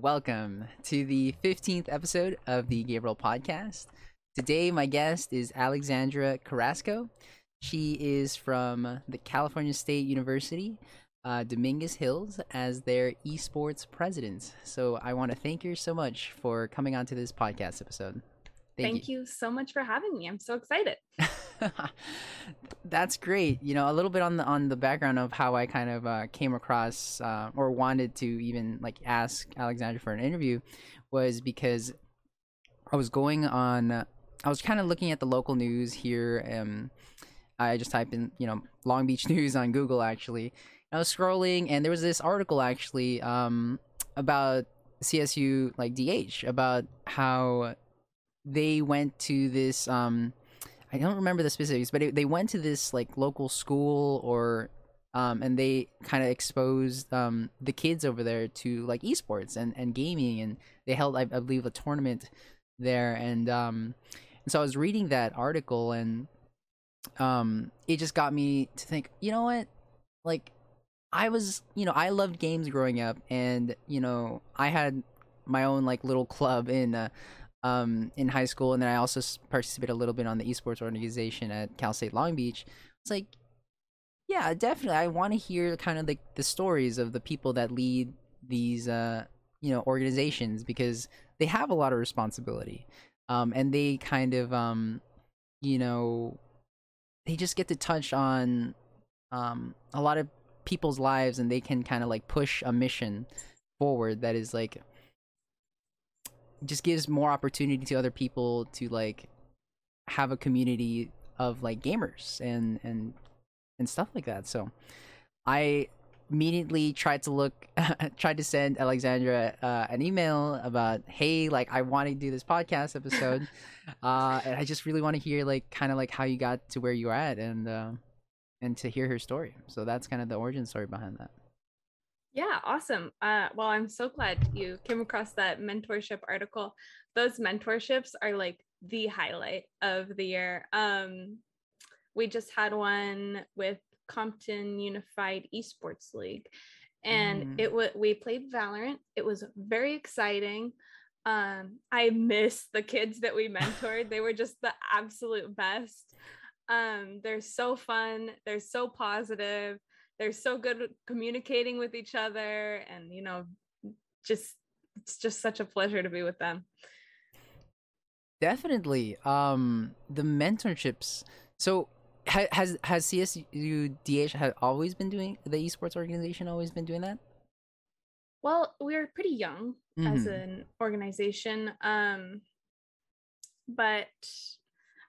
welcome to the 15th episode of the Gabriel Podcast. Today, my guest is Alexandra Carrasco. She is from the California State University, uh, Dominguez Hills, as their esports president. So I want to thank you so much for coming on to this podcast episode. Thank, thank you. you so much for having me. I'm so excited. That's great. You know, a little bit on the on the background of how I kind of uh, came across uh, or wanted to even like ask Alexandra for an interview was because I was going on. I was kind of looking at the local news here. and I just typed in, you know, Long Beach news on Google actually. And I was scrolling and there was this article actually um, about CSU like DH about how they went to this um, I don't remember the specifics, but it, they went to this like local school or um, and they kind of exposed um, the kids over there to like esports and, and gaming, and they held, I, I believe, a tournament there, and um, and so I was reading that article, and um, it just got me to think, you know what, like I was, you know, I loved games growing up, and you know, I had my own like little club in uh, um, in high school, and then I also participated a little bit on the esports organization at Cal State Long Beach. It's like, yeah, definitely, I want to hear kind of like the, the stories of the people that lead these, uh, you know, organizations because they have a lot of responsibility, um, and they kind of, um, you know, they just get to touch on um, a lot of people's lives, and they can kind of like push a mission forward that is like just gives more opportunity to other people to like have a community of like gamers and and and stuff like that. So I immediately tried to look tried to send Alexandra uh, an email about hey like I want to do this podcast episode uh, and I just really want to hear like kind of like how you got to where you are at and uh, and to hear her story. So that's kind of the origin story behind that. Yeah, awesome. Uh, well, I'm so glad you came across that mentorship article. Those mentorships are like the highlight of the year. Um, we just had one with Compton Unified Esports League, and mm. it was we played Valorant. It was very exciting. Um, I miss the kids that we mentored. they were just the absolute best. Um, they're so fun. They're so positive they're so good at communicating with each other and you know just it's just such a pleasure to be with them. Definitely. Um the mentorships. So has has csu dh had always been doing the esports organization always been doing that? Well we're pretty young mm-hmm. as an organization um but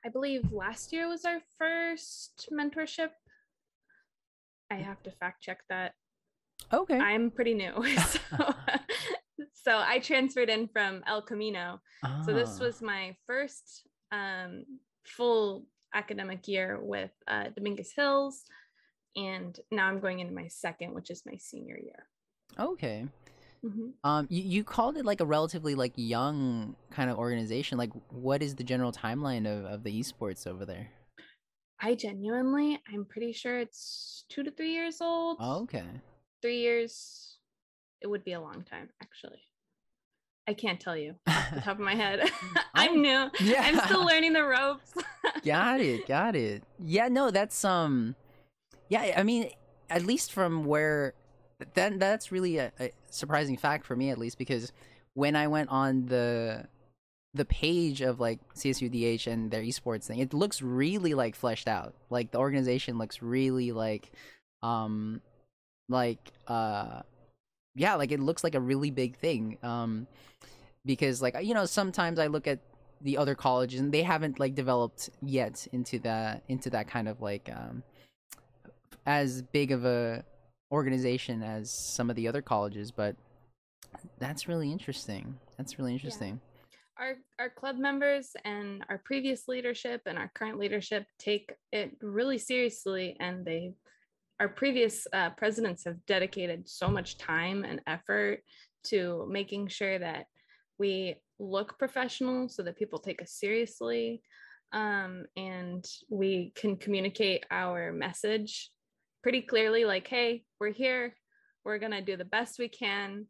i believe last year was our first mentorship I have to fact check that. Okay. I'm pretty new. so, so I transferred in from El Camino. Ah. So this ah. was my first um, full academic year with uh, Dominguez Hills. And now I'm going into my second, which is my senior year. Okay. Mm-hmm. Um, you, you called it like a relatively like young kind of organization. Like, what is the general timeline of, of the esports over there? I genuinely, I'm pretty sure it's two to three years old. Oh, okay. Three years. It would be a long time, actually. I can't tell you off the top of my head. I'm new. Yeah. I'm still learning the ropes. got it. Got it. Yeah, no, that's um yeah, I mean, at least from where that that's really a, a surprising fact for me at least because when I went on the the page of like CSUDH and their esports thing, it looks really like fleshed out. Like the organization looks really like, um, like uh, yeah, like it looks like a really big thing. Um, because like you know sometimes I look at the other colleges and they haven't like developed yet into that into that kind of like um as big of a organization as some of the other colleges, but that's really interesting. That's really interesting our our club members and our previous leadership and our current leadership take it really seriously and they our previous uh, presidents have dedicated so much time and effort to making sure that we look professional so that people take us seriously um, and we can communicate our message pretty clearly like hey we're here. We're going to do the best we can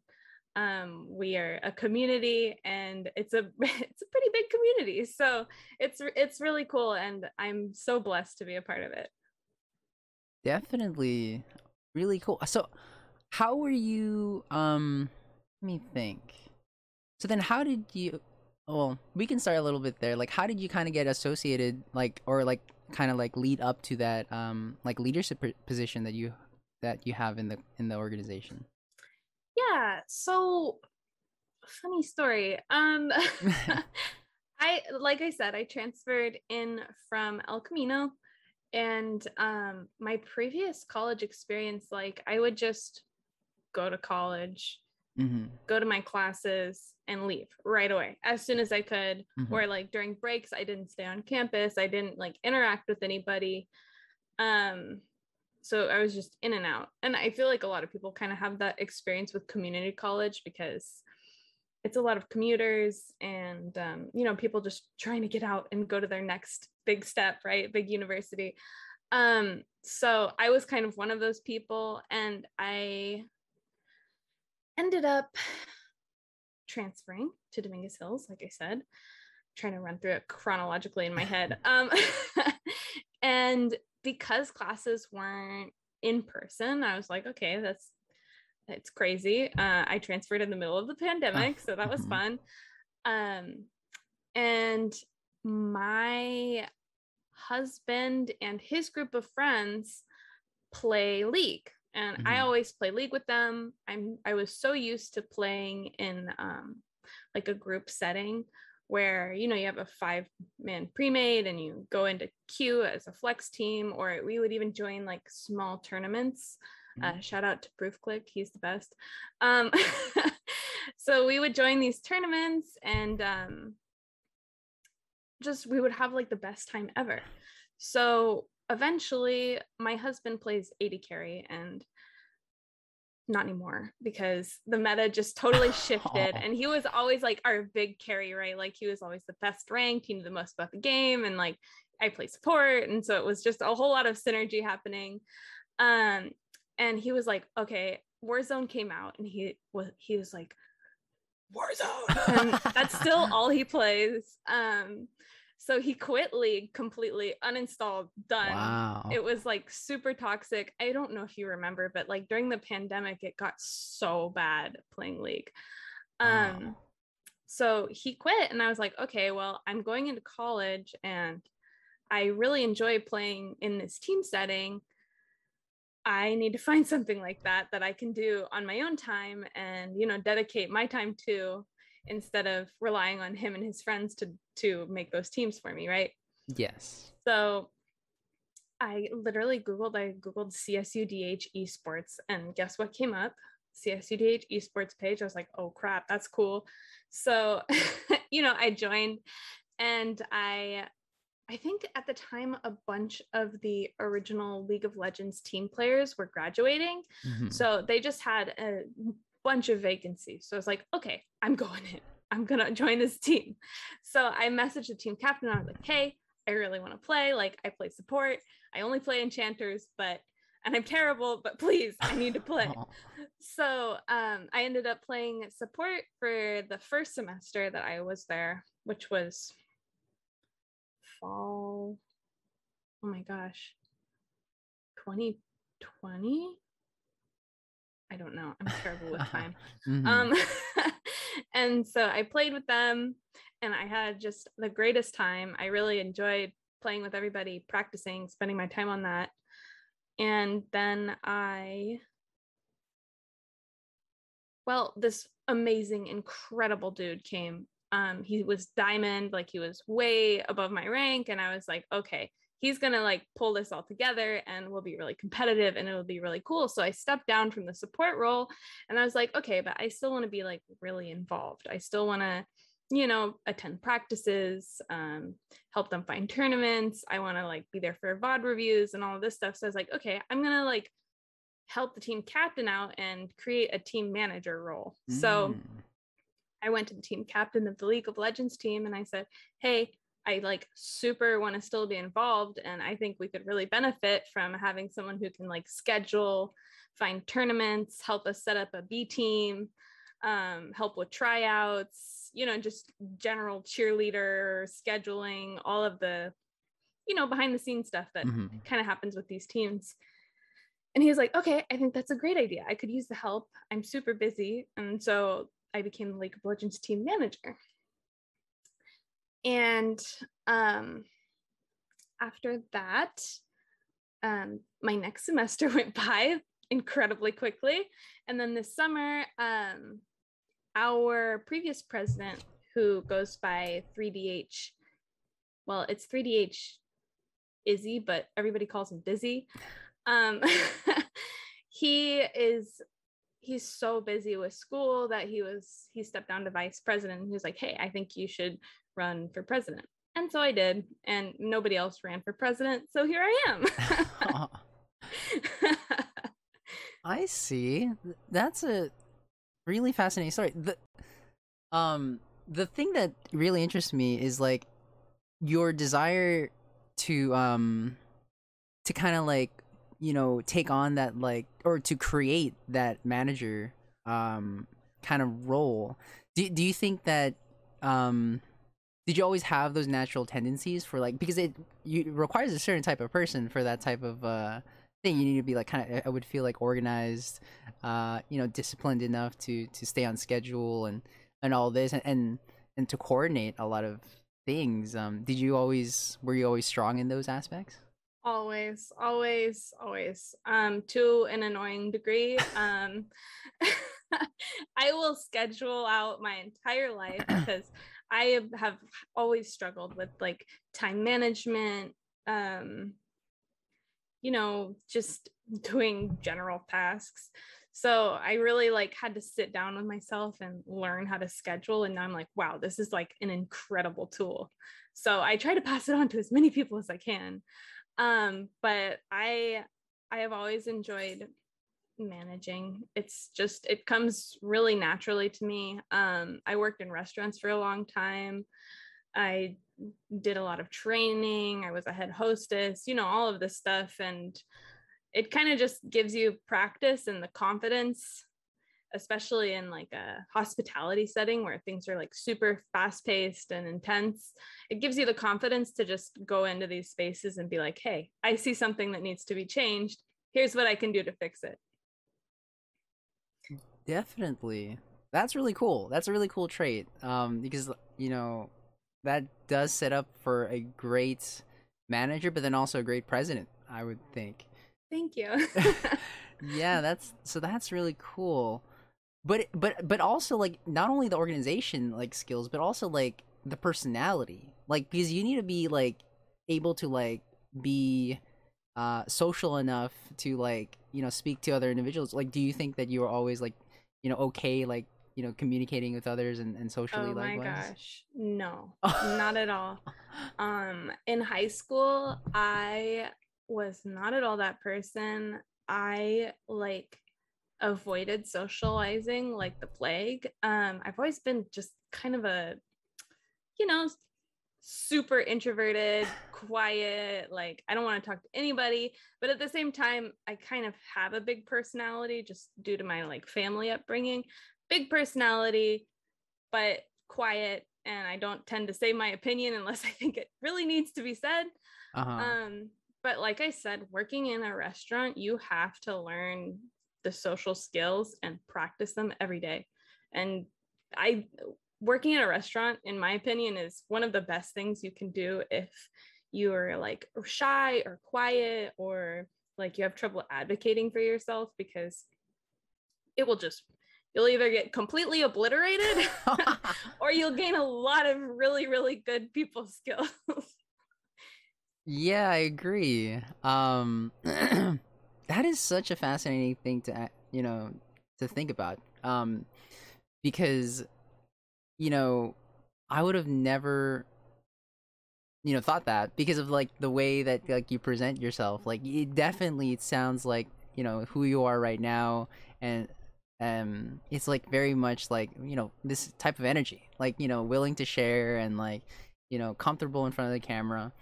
um, we are a community and it's a it's a pretty big community. So it's it's really cool and i'm so blessed to be a part of it. Definitely. Really cool. So how were you um let me think. So then how did you well we can start a little bit there. Like how did you kind of get associated like or like kind of like lead up to that um like leadership position that you that you have in the in the organization yeah so funny story um i like i said i transferred in from el camino and um my previous college experience like i would just go to college mm-hmm. go to my classes and leave right away as soon as i could mm-hmm. or like during breaks i didn't stay on campus i didn't like interact with anybody um so I was just in and out. And I feel like a lot of people kind of have that experience with community college because it's a lot of commuters and um, you know people just trying to get out and go to their next big step right? Big university. Um, so i was kind of one of those people and i ended up transferring to dominguez hills like i said trying to run through it chronologically in my head. Um, and because classes weren't in person, I was like, okay, that's it's crazy. Uh, I transferred in the middle of the pandemic, so that was mm-hmm. fun. Um, and my husband and his group of friends play league and mm-hmm. i always play league with them i'm i was so used to playing in um like a group setting where you know you have a five man pre-made and you go into queue as a flex team or we would even join like small tournaments. Uh, mm-hmm. uh, shout out to proof click he's the best. Um, so we would join these tournaments and um, just we would have like the best time ever. So eventually my husband plays AD carry and not anymore because the meta just totally shifted. And he was always like our big carry right? Like he was always the best ranked. He knew the most about the game and like i play support. And so it was just a whole lot of synergy happening. Um and he was like okay warzone came out. And he was he was like warzone! And that's still all he plays. Um so he quit League completely, uninstalled, done. Wow. It was like super toxic. I don't know if you remember, but like during the pandemic, it got so bad playing League. Um, wow. so he quit, and I was like, okay, well, I'm going into college, and I really enjoy playing in this team setting. I need to find something like that that I can do on my own time and you know dedicate my time to instead of relying on him and his friends to to make those teams for me, right? Yes. So I literally Googled, I Googled CSUDH esports, and guess what came up? CSUDH esports page. I was like, oh crap, that's cool. So, you know, I joined and I I think at the time a bunch of the original League of Legends team players were graduating. Mm-hmm. So they just had a bunch of vacancies. So I was like, okay, I'm going in. I'm gonna join this team. So I messaged the team captain. I was like, hey, I really want to play. Like I play support. I only play enchanters, but and I'm terrible, but please, I need to play. so um, I ended up playing support for the first semester that I was there, which was fall. Oh my gosh, 2020. I don't know. I'm terrible with time. mm-hmm. Um, and so I played with them and I had just the greatest time. I really enjoyed playing with everybody, practicing, spending my time on that. And then I, well, this amazing, incredible dude came. Um, he was diamond, like he was way above my rank. And I was like, okay, he's going to like pull this all together and we'll be really competitive and it'll be really cool. So I stepped down from the support role and I was like, okay, but I still want to be like really involved. I still want to, you know, attend practices, um, help them find tournaments. I want to like be there for VOD reviews and all of this stuff. So I was like, okay, I'm going to like help the team captain out and create a team manager role. Mm. So I went to the team captain of the League of Legends team and I said, hey, I like super want to still be involved. And I think we could really benefit from having someone who can like schedule, find tournaments, help us set up a B team. um, help with tryouts, you know, just general cheerleader scheduling, all of the, you know, behind the scenes stuff that hmm kind of happens with these teams. And he was like, okay, I think that's a great idea. I could use the help. I'm super busy. And so I became the League of Legends team manager. And um, after that, um, my next semester went by incredibly quickly. And then this summer, um, our previous president, who goes by 3DH, well, it's 3DH Izzy, but everybody calls him Dizzy. Um, he is he's so busy with school that he was he stepped down to vice president. He was like, "Hey, I think you should run for president." And so I did, and nobody else ran for president, so here I am. I see. That's a really fascinating story. The um the thing that really interests me is like your desire to um to kind of like you know take on that like or to create that manager um kind of role. Do do you think that um did you always have those natural tendencies for like because it you, it requires a certain type of person for that type of uh thing. You need to be like kind of i would feel like organized uh you know disciplined enough to to stay on schedule and and all this and and, and to coordinate a lot of things. Um did you always were you always strong in those aspects? Always always always. Um to an annoying degree. Um i will schedule out my entire life because i have- always struggled with like time management um you know just doing general tasks. So i really like had to sit down with myself and learn how to schedule and now i'm like wow this is like an incredible tool. So i try to pass it on to as many people as i can. Um but i i have always enjoyed managing. It's just it comes really naturally to me. Um i worked in restaurants for a long time. I did a lot of training. I was a head hostess you know all of this stuff. And it kind of just gives you practice and the confidence especially in like a hospitality setting where things are like super fast paced and intense. It gives you the confidence to just go into these spaces and be like hey i see something that needs to be changed. Here's what i can do to fix it definitely. That's really cool. That's a really cool trait um because you know that does set up for a great manager but then also a great president i would think. Thank you. Yeah that's so that's really cool. But but but also like not only the organization like skills but also like the personality. Like because you need to be like able to like be uh social enough to like you know speak to other individuals. Like do you think that you were always like you know okay like you know communicating with others and, and socially oh my likewise? gosh. No not at all. Um in high school i was not at all that person. I like avoided socializing like the plague. Um i've always been just kind of a you know super introverted quiet like i don't want to talk to anybody but at the same time i kind of have a big personality just due to my like family upbringing. Big personality but quiet and i don't tend to say my opinion unless i think it really needs to be said. Uh-huh. Um but like i said working in a restaurant you have to learn the social skills and practice them every day. And i working in a restaurant in my opinion is one of the best things you can do if you are like shy or quiet or like you have trouble advocating for yourself because it will just you'll either get completely obliterated or you'll gain a lot of really really good people skills Yeah, I agree. Um, that is such a fascinating thing to you know to think about. Um, because you know I would have never you know thought that because of like the way that like you present yourself. Like it definitely it sounds like you know who you are right now, and um, it's like very much like you know this type of energy, like you know willing to share and like you know comfortable in front of the camera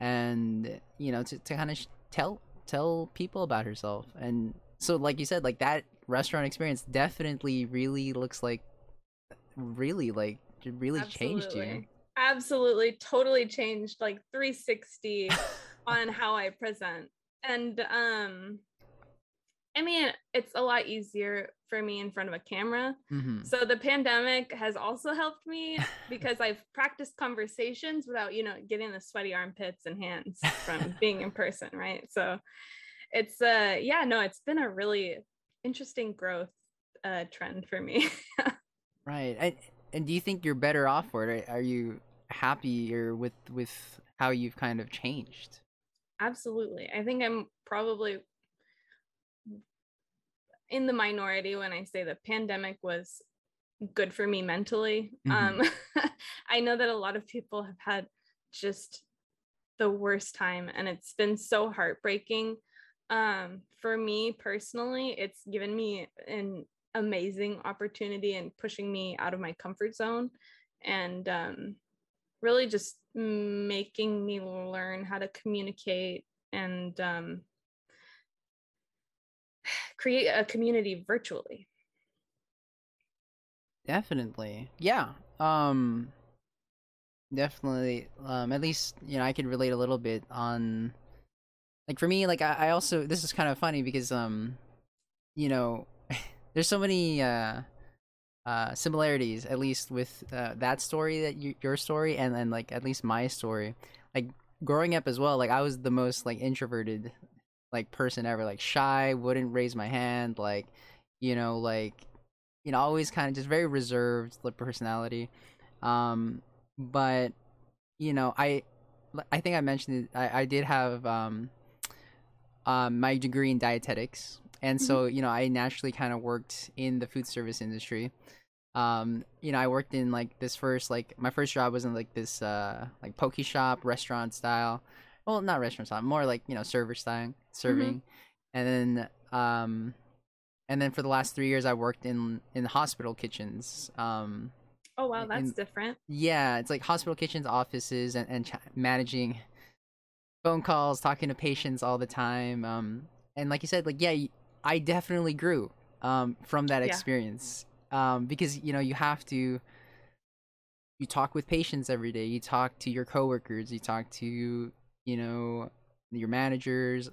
and you know to, to kind of sh- tell tell people about herself and so like you said like that restaurant experience definitely really looks like really like really changed you. Absolutely. Absolutely, totally changed like 360 on how I present. And um I mean, it's a lot easier for me in front of a camera. hmm So the pandemic has also helped me because I've practiced conversations without, you know, getting the sweaty armpits and hands from being in person, right? So it's uh yeah, no, it's been a really interesting growth uh trend for me. Right. And, and do you think you're better off for it? Are you happier with with how you've kind of changed? Absolutely. I think I'm probably in the minority when I say the pandemic was good for me mentally. Mhm. Um, I know that a lot of people have had just the worst time and it's been so heartbreaking. Um, for me personally, it's given me an amazing opportunity and pushing me out of my comfort zone and um, really just making me learn how to communicate and um, create a community virtually. Definitely. Yeah. Um definitely um at least, you know, I could relate a little bit on like for me like I, I also this is kind of funny because um you know, there's so many uh uh similarities at least with uh, that story that you, your story and then like at least my story. Like growing up as well, like I was the most like introverted like person ever, like shy, wouldn't raise my hand, like you know, like you know, always kind of just very reserved like personality. Um, but you know, I I think I mentioned it. I, I did have um, um my degree in dietetics, and so you know, I naturally kind of worked in the food service industry. Um, you know, I worked in like this first like my first job was in like this uh like poke shop restaurant style. Well, not restaurant style, more like you know server style serving, and then um and then for the last three years i worked in in hospital kitchens um Oh wow, In- that's different. yeah it's like hospital kitchens offices and, and ch- managing phone calls talking to patients all the time um and like you said like yeah y- i definitely grew um from that Yeah. experience um because you know you have to you talk with patients every day you talk to your coworkers you talk to you know your managers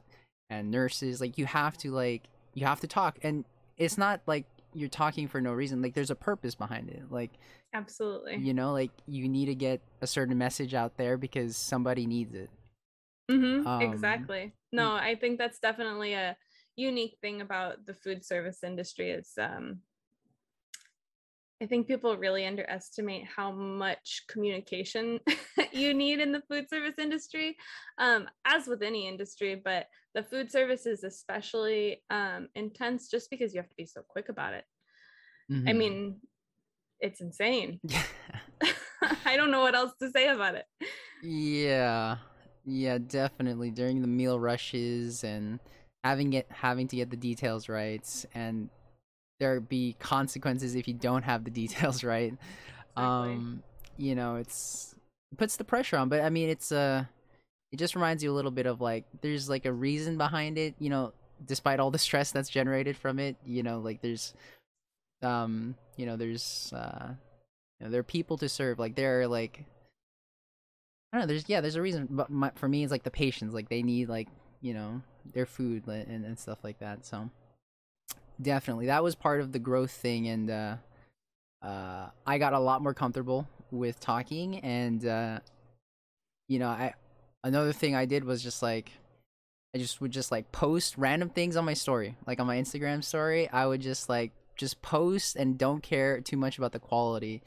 and nurses like you have to like you have to talk and it's not like you're talking for no reason like there's a purpose behind it like Absolutely. you know like you need to get a certain message out there because somebody needs it hmm Um, exactly. No, I think that's definitely a unique thing about the food service industry is um I think people really underestimate how much communication you need in the food service industry, um, as with any industry, but the food service is especially um, intense just because you have to be so quick about it. I Mhm. mean, it's insane. I don't know what else to say about it. yeah yeah definitely during the meal rushes and having it having to get the details right and there be consequences if you don't have the details right. Um you know it's it puts the pressure on but i mean it's uh it just reminds you a little bit of like there's like a reason behind it you know despite all the stress that's generated from it you know like there's um you know there's uh you know, there are people to serve like there are like i don't know there's yeah there's a reason but my, for me it's like the patients like they need like you know their food and, and stuff like that so. Definitely that was part of the growth thing and uh uh i got a lot more comfortable with talking and uh you know i another thing i did was just like i just would just like post random things on my story like on my instagram story i would just like just post and don't care too much about the quality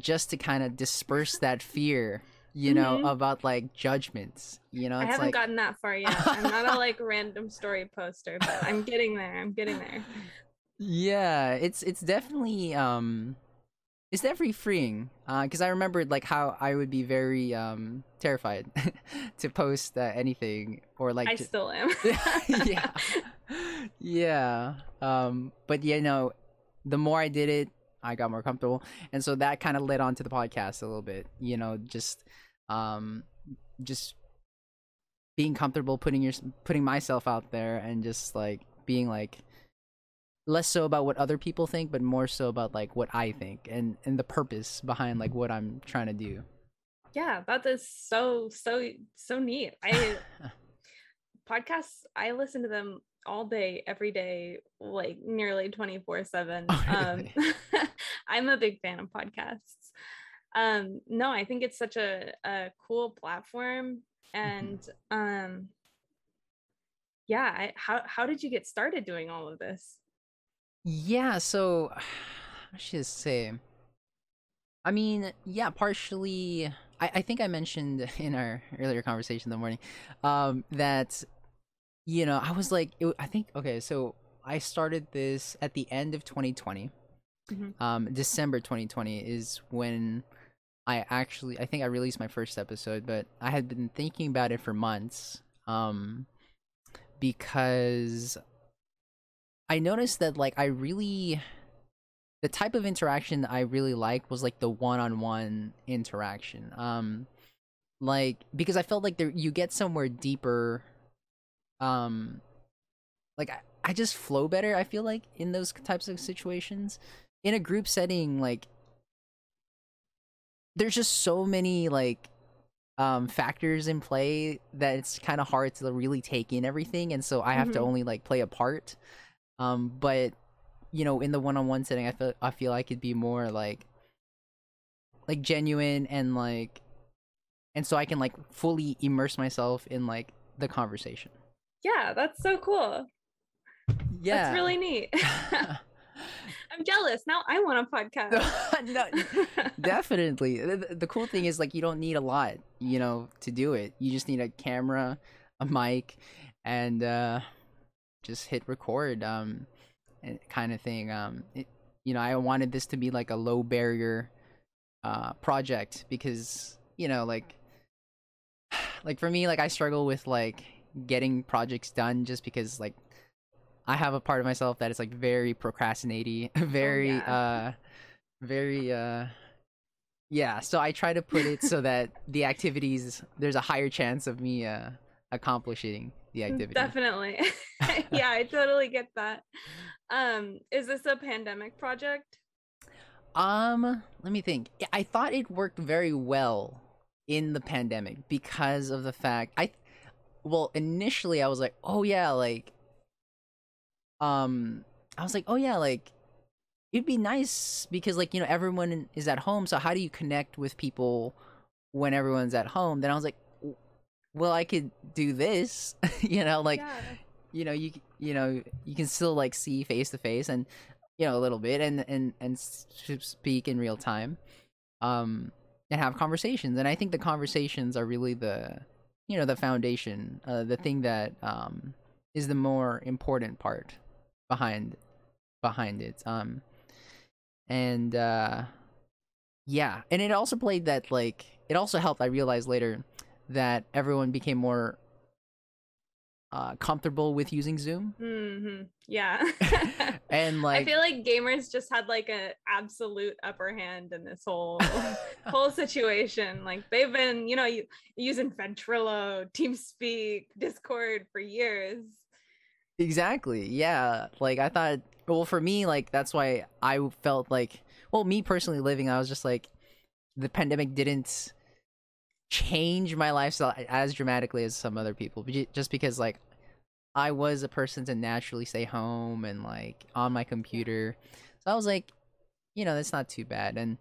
just to kind of disperse that fear you know Mhm. about like judgments you know I haven't like gotten that far yet. I'm not a like random story poster, but I'm getting there. I'm getting there. yeah it's it's definitely um it's definitely freeing because i remembered like how i would be very um terrified to post uh, anything or like I ju- still am. yeah yeah um but you know the more i did it i got more comfortable and so that kind of led on to the podcast a little bit you know just um just being comfortable putting your putting myself out there and just like being like less so about what other people think, but more so about like what I think and and the purpose behind like what I'm trying to do. Yeah, that is so so so neat. I podcasts I listen to them all day every day like nearly 24 7 Oh, um i'm a big fan of podcasts um no i think it's such a, a cool platform and um yeah I, how how did you get started doing all of this Yeah, so I should say. I mean, yeah, partially. I, I think I mentioned in our earlier conversation in the morning um, that you know I was like, it, I think okay, so I started this at the end of 2020. Mhm. Um, December 2020 is when I actually I think I released my first episode, but I had been thinking about it for months. Um, because I noticed that like I really the type of interaction that I really liked was like the one-on-one interaction. Um like because I felt like there you get somewhere deeper um like I, I just flow better I feel like in those types of situations. In a group setting like there's just so many like um factors in play that it's kind of hard to really take in everything and so I have to Mhm. only like play a part. Um but you know, in the one-on-one setting I feel I feel I could be more like like genuine and like and so I can like fully immerse myself in like the conversation. yeah that's so cool Yeah. that's really neat i'm jealous now i want a podcast no, definitely. The, the- cool thing is like you don't need a lot, you know, to do it. You just need a camera, a mic, and uh just hit record um and kind of thing. Um it, you know, I wanted this to be like a low barrier uh project because, you know, like like for me like I struggle with like getting projects done just because like I have a part of myself that is like very procrastinating, very yeah. uh very uh yeah, so I try to put it so that the activities there's a higher chance of me uh accomplishing the activity. definitely yeah i totally get that um is this a pandemic project Um, let me think. I thought it worked very well in the pandemic because of the fact I well, initially I was like, "Oh yeah, like um I was like, "Oh yeah, like it'd be nice because like, you know, everyone is at home, so how do you connect with people when everyone's at home?" Then I was like, "Well, I could do this." you know, like yeah you know you you know you can still like see face to face and you know a little bit and and and speak in real time um and have conversations and i think the conversations are really the you know the foundation uh, the thing that um is the more important part behind behind it um and uh yeah and it also played that like it also helped i realized later that everyone became more uh, comfortable with using Zoom, hmm Yeah. and like I feel like gamers just had like an absolute upper hand in this whole whole situation. Like they've been, you know, using Ventrilo, TeamSpeak, Discord for years. Exactly. Yeah. Like I thought well for me like that's why I felt like well me personally living I was just like the pandemic didn't change my lifestyle as dramatically as some other people just because like I was a person to naturally stay home and like on my computer. So I was like you know that's not too bad and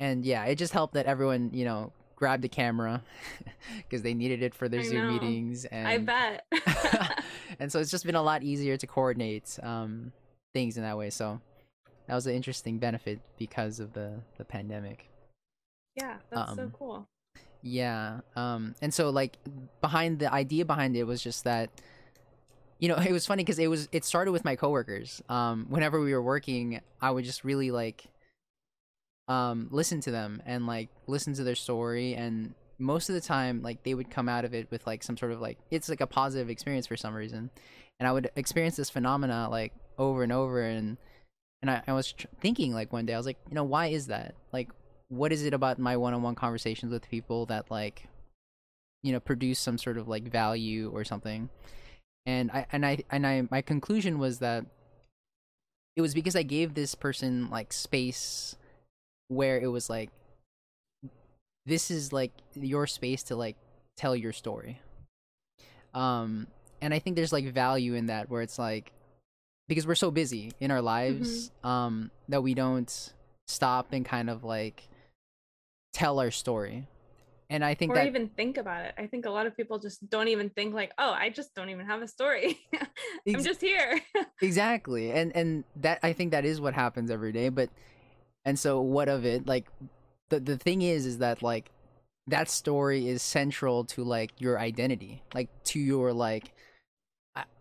and yeah it just helped that everyone you know grabbed a camera because they needed it for their I Zoom know. meetings and I bet. and so it's just been a lot easier to coordinate um, things in that way. So that was an interesting benefit because of the the pandemic. yeah, that's so Um, cool. Yeah. Um, and so like behind the idea behind it was just that you know it was funny because it was it started with my coworkers. Um, whenever we were working, I would just really like um listen to them and like listen to their story and most of the time like they would come out of it with like some sort of like it's like a positive experience for some reason. And i would experience this phenomena like over and over and and i, I was tr- thinking like one day i was like you know why is that? Like what is it about my one-on-one conversations with people that like you know produce some sort of like value or something? And i and i and i my conclusion was that it was because I gave this person like space where it was like this is like your space to like tell your story. Um and I think there's like value in that where it's like because we're so busy in our lives mm-hmm. um that we don't stop and kind of like tell our story. And i think or that even think about it. I think a lot of people just don't even think like oh i just don't even have a story. I'm just here. Exactly. And and that i think that is what happens every day but and so what of it like the the thing is is that like that story is central to like your identity like to your like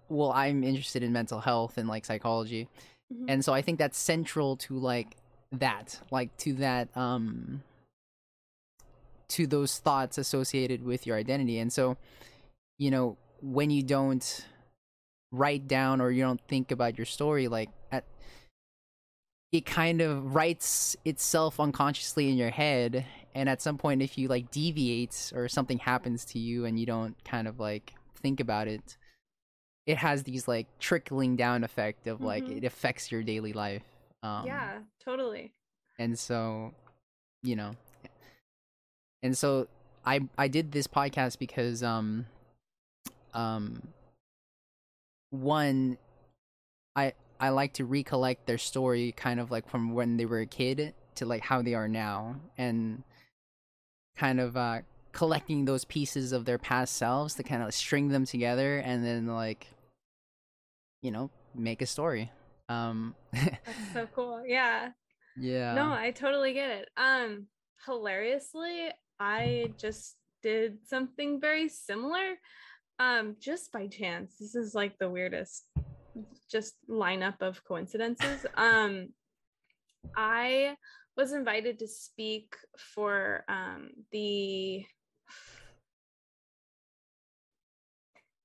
well i'm interested in mental health and like psychology mm-hmm. and so i think that's central to like that like to that um to those thoughts associated with your identity and so you know when you don't write down or you don't think about your story like at it kind of writes itself unconsciously in your head and at some point if you like deviate or something happens to you and you don't kind of like think about it it has these like trickling down effect of like mm-hmm. it affects your daily life um, yeah totally and so you know and so I I did this podcast because um um one I I like to recollect their story kind of like from when they were a kid to like how they are now and kind of uh collecting those pieces of their past selves to kind of string them together and then like you know make a story. Um that's so cool. Yeah. Yeah. No i totally get it. Um hilariously I just did something very similar um just by chance. This is like the weirdest just lineup of coincidences. Um I was invited to speak for um the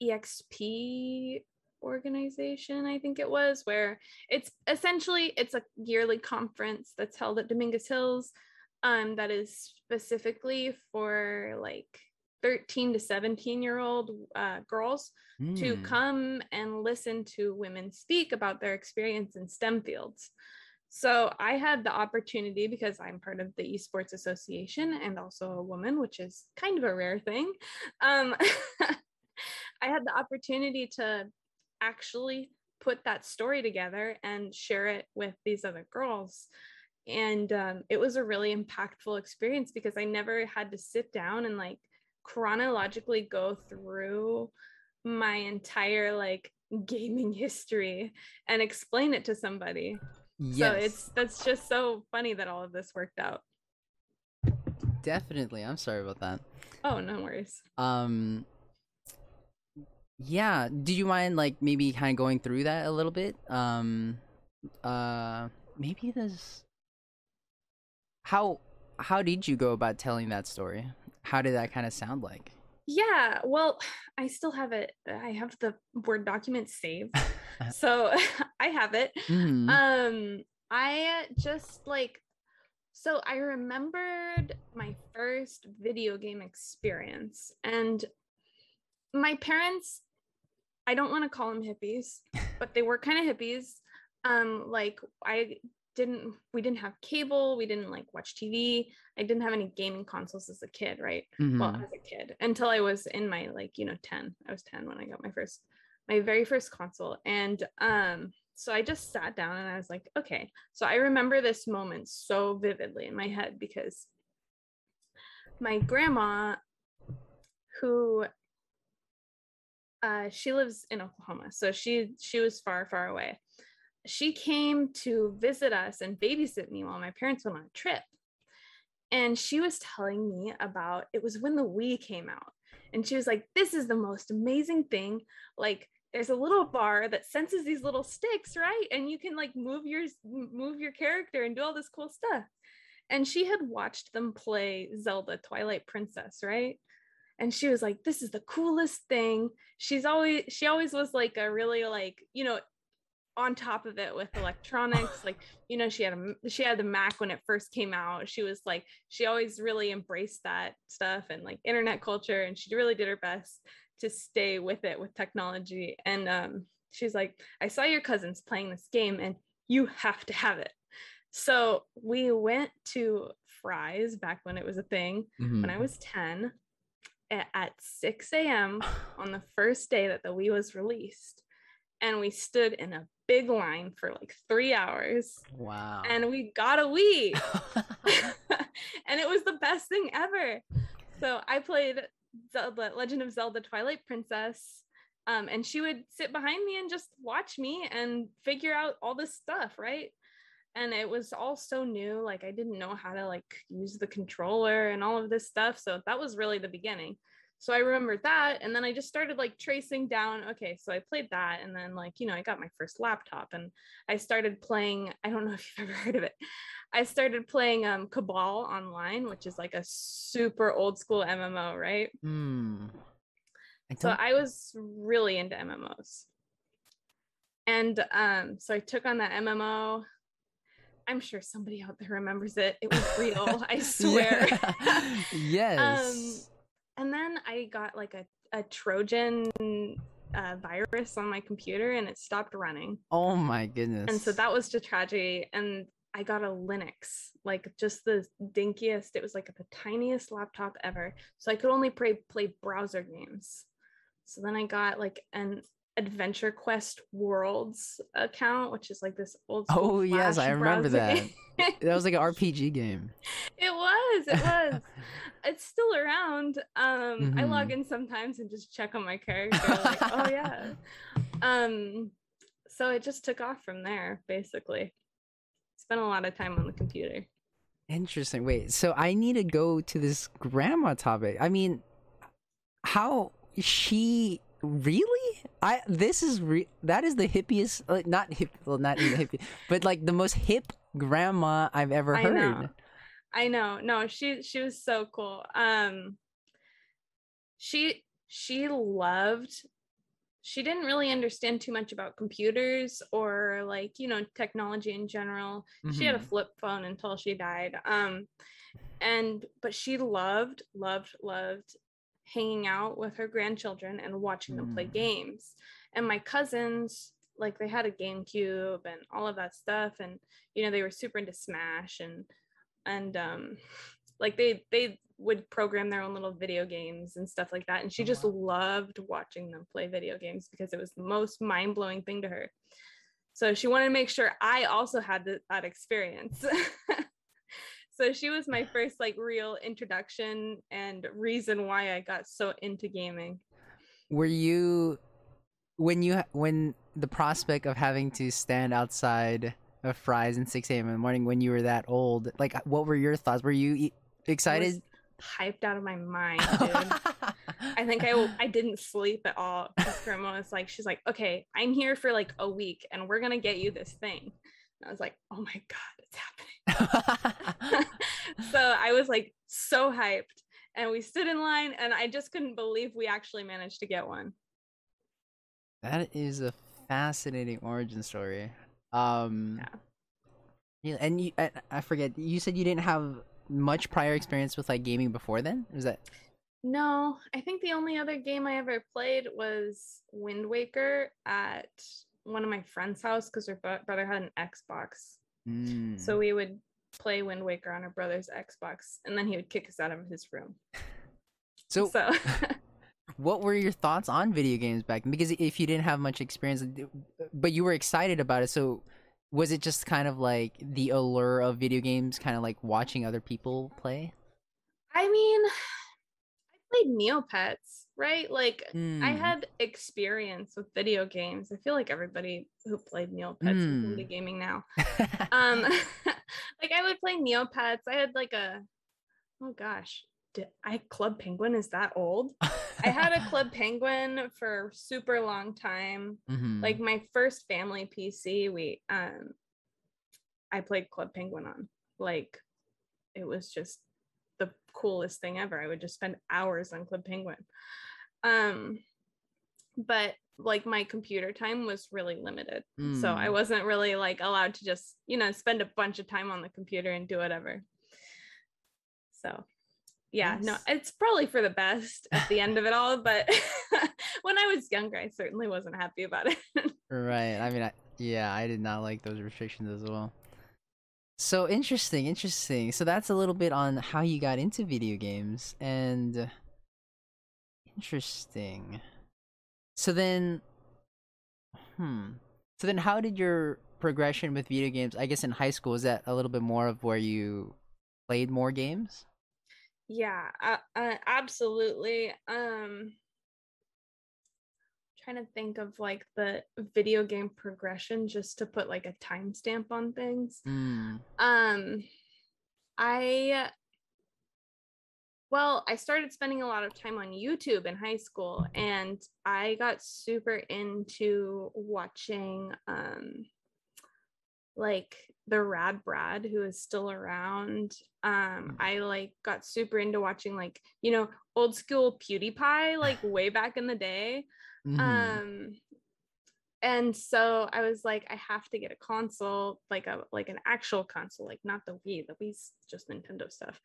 EXP organization i think it was where it's essentially it's a yearly conference that's held at dominguez hills um, that is specifically for like 13 to 17 year old uh, girls mm. to hmm. come and listen to women speak about their experience in STEM fields. So I had the opportunity because I'm part of the Esports Association and also a woman, which is kind of a rare thing. Um, I had the opportunity to actually put that story together and share it with these other girls and um, it was a really impactful experience because i never had to sit down and like chronologically go through my entire like gaming history and explain it to somebody. Yes. so it's that's just so funny that all of this worked out. Definitely. I'm sorry about that. Oh no worries. Um yeah. Do you mind like maybe kind of going through that a little bit? Um uh maybe this how how did you go about telling that story? How did that kind of sound like? Yeah, well, I still have it. I have the Word document saved. so I have it. Mm-hmm. Um I just like so I remembered my first video game experience and my parents I don't want to call them hippies, but they were kind of hippies. Um like I didn't we didn't have cable we didn't like watch tv i didn't have any gaming consoles as a kid right? Mm-hmm. well as a kid until i was in my like you know 10 i was 10 when i got my first my very first console. And um so i just sat down and i was like okay. So i remember this moment so vividly in my head because my grandma who uh, she lives in oklahoma. So she she was far far away she came to visit us and babysit me while my parents went on a trip. And she was telling me about it was when the Wii came out. And she was like, This is the most amazing thing. Like, there's a little bar that senses these little sticks, right? And you can like move your move your character and do all this cool stuff. And she had watched them play Zelda Twilight Princess, right? and she was like this is the coolest thing she's always she always was like a really like you know on top of it with electronics like you know she had a she had the mac when it first came out she was like she always really embraced that stuff and like internet culture and she really did her best to stay with it with technology and um she's like i saw your cousins playing this game and you have to have it. So we went to Fry's back when it was a thing Mhm. when I was 10 at 6 a.m. on the first day that the Wii was released. And we stood in a big line for like three hours wow. and we got a Wii. and it was the best thing ever. So I played Zelda, Legend of Zelda Twilight Princess. Um, and she would sit behind me and just watch me and figure out all this stuff, right? And it was all so new. Like I didn't know how to like use the controller and all of this stuff. So that was really the beginning. So I remembered that. And then I just started like tracing down, okay, so I played that. And then like, you know, I got my first laptop and I started playing, I don't know if you've ever heard of it. I started playing um Cabal online, which is like a super old school MMO, right? Hmm. I So I was really into MMOs. And um, so I took on that MMO. I'm sure somebody out there remembers it. It was real, I swear. Yeah. yes. And then I got like a, a Trojan uh, virus on my computer and it stopped running. oh my goodness. And so that was just tragedy. And I got a Linux, like just the dinkiest. It was like the tiniest laptop ever. So I could only play play browser games. So then I got like an Adventure Quest Worlds account, which is like this old. school Oh, yes, I remember browser that. that was like an RPG game. it was. It was. it's still around. Um, I log in sometimes and just check on my character. Like, oh yeah. Um, so it just took off from there, basically. Spent a lot of time on the computer. Interesting. Wait, so I need to go to this grandma topic. I mean, how she really? I this is re- that is the hippiest, like not hip, well, not even hippie, but like the most hip grandma I've ever heard. I know. I know. No, she she was so cool. Um she she loved she didn't really understand too much about computers or like, you know, technology in general. She had a Mhm. flip phone until she died. Um and but she loved loved loved hanging out with her grandchildren and watching them play Mm. games. And my cousins like they had a GameCube and all of that stuff and you know they were super into Smash and and um like they they would program their own little video games and stuff like that and she Oh, just wow. loved watching them play video games because it was the most mind-blowing thing to her so she wanted to make sure i also had th- that experience so she was my first like real introduction and reason why i got so into gaming Were you when you when the prospect of having to stand outside of Fry's in 6 a.m. in the morning when you were that old? Like, what were your thoughts? Were you e- excited? hyped out of my mind dude I think i i didn't sleep at all. Grandma was like, she's like, okay, I'm here for like a week, and we're gonna get you this thing. And I was like, oh my god, it's happening. so I was like so hyped, and we stood in line, and I just couldn't believe we actually managed to get one. that is a fascinating origin story. Um, Yeah. yeah, and you, I, I forget. You said you didn't have much prior experience with like gaming before then. Was that? No, I think the only other game I ever played was Wind Waker at one of my friend's house because her brother had an Xbox. Mm. So we would play Wind Waker on her brother's Xbox, and then he would kick us out of his room. so, so what were your thoughts on video games back? Because if you didn't have much experience, but you were excited about it, so was it just kind of like the allure of video games, kind of like watching other people play? I mean, played Neopets, right? Like I Mm. had experience with video games. I feel like everybody who played Neopets is Mm. into gaming now. Um, like I would play Neopets. I had like a, oh gosh, did I Club Penguin is that old? I had a Club Penguin for a super long time. Mhm. Like my first family PC, we um, I played Club Penguin on. Like, it was just coolest thing ever. I would just spend hours on Club Penguin. Um, but like my computer time was really limited, so I Mm. wasn't really like allowed to just you know spend a bunch of time on the computer and do whatever. So. Yeah, no, it's probably for the best at the end of it all, but when I was younger, I certainly wasn't happy about it. Right. I mean, I, Yeah, I did not like those restrictions as well. So interesting, interesting. So that's a little bit on how you got into video games and interesting. So then hmm. So then how did your progression with video games, I guess in high school, is that a little bit more of where you played more games? Yeah, uh, uh, absolutely. Um trying to think of like the video game progression just to put like a timestamp on things. Mm. Um I well, I started spending a lot of time on YouTube in high school and I got super into watching um like the Rad Brad who is still around. Um I like got super into watching like, you know, old school PewDiePie like way back in the day. Mhm. Um and so I was like, I have to get a console, like a like an actual console, like not the Wii. The Wii's just Nintendo stuff.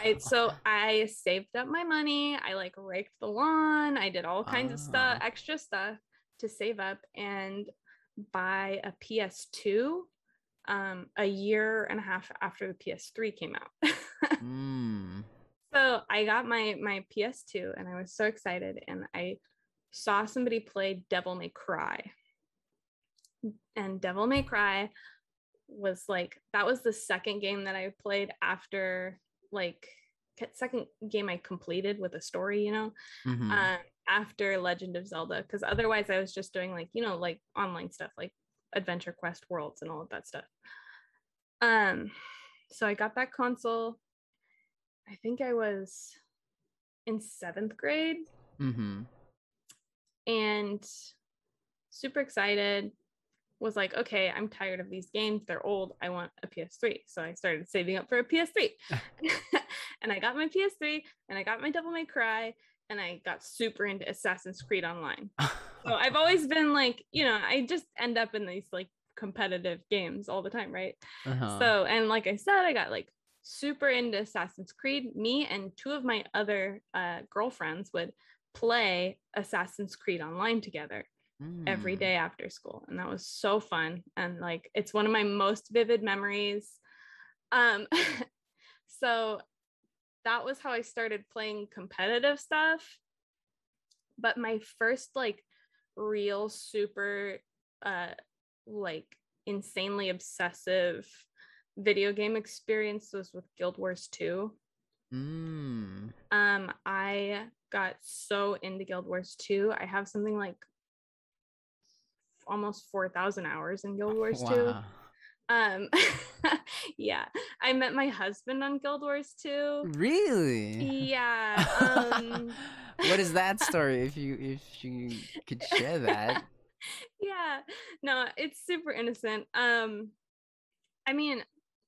I so I saved up my money. I like raked the lawn. I did all kinds of stuff, Ah. extra stuff to save up and buy a PS2 um a year and a half after the PS3 came out. Mm. so I got my my PS2 and I was so excited and I saw somebody play Devil May Cry. And Devil May Cry was like that was the second game that I played after like second game I completed with a story, you know, Mhm. uh, after Legend of Zelda because otherwise I was just doing like, you know, like online stuff like Adventure Quest Worlds and all of that stuff. Um so I got that console I think I was in 7th grade Mhm. and super excited was like okay i'm tired of these games they're old i want a ps3 so i started saving up for a ps3 and i got my ps3 and i got my devil may cry and i got super into assassin's creed online so i've always been like you know i just end up in these like competitive games all the time right Uh-huh. so, and like I said, I got like super into Assassin's Creed. Me and two of my other uh, girlfriends would play Assassin's Creed online together every Mm. day after school. And that was so fun. And like, it's one of my most vivid memories. Um, so that was how I started playing competitive stuff. But my first like real super uh like insanely obsessive video game experience was with Guild Wars 2. Mm. Um I got so into Guild Wars 2. I have something like almost 4,000 hours in Guild Wars 2. Wow. Um yeah, I met my husband on Guild Wars 2. Really? Yeah. Um what is that story? If you if you could share that. yeah no it's super innocent um i mean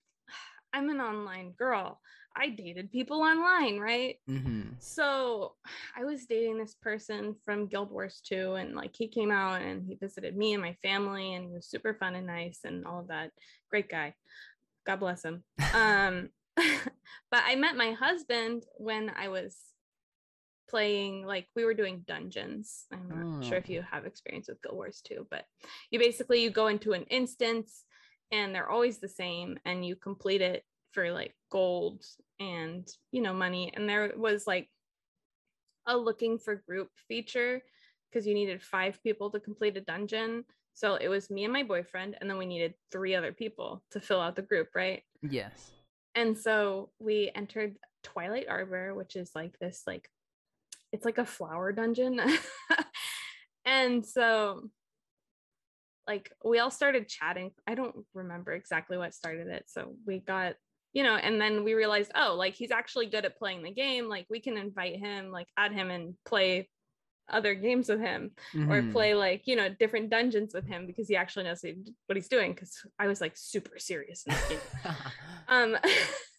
i'm an online girl i dated people online right Mm-hmm. so i was dating this person from guild wars 2 and like he came out and he visited me and my family and he was super fun and nice and all of that great guy god bless him um but i met my husband when i was playing like we were doing dungeons i'm not sure if Oh. you have experience with guild wars 2 but you basically you go into an instance and they're always the same and you complete it for like gold and you know money and there was like a looking for group feature because you needed five people to complete a dungeon so it was me and my boyfriend and then we needed three other people to fill out the group right Yes. and so we entered twilight arbor which is like this like it's like a flower dungeon. And so like we all started chatting. I don't remember exactly what started it. So we got you know and then we realized oh like he's actually good at playing the game. Like we can invite him like add him and play other games with him or Mhm. play like you know different dungeons with him because he actually knows what he's doing because i was like super serious in this game. Um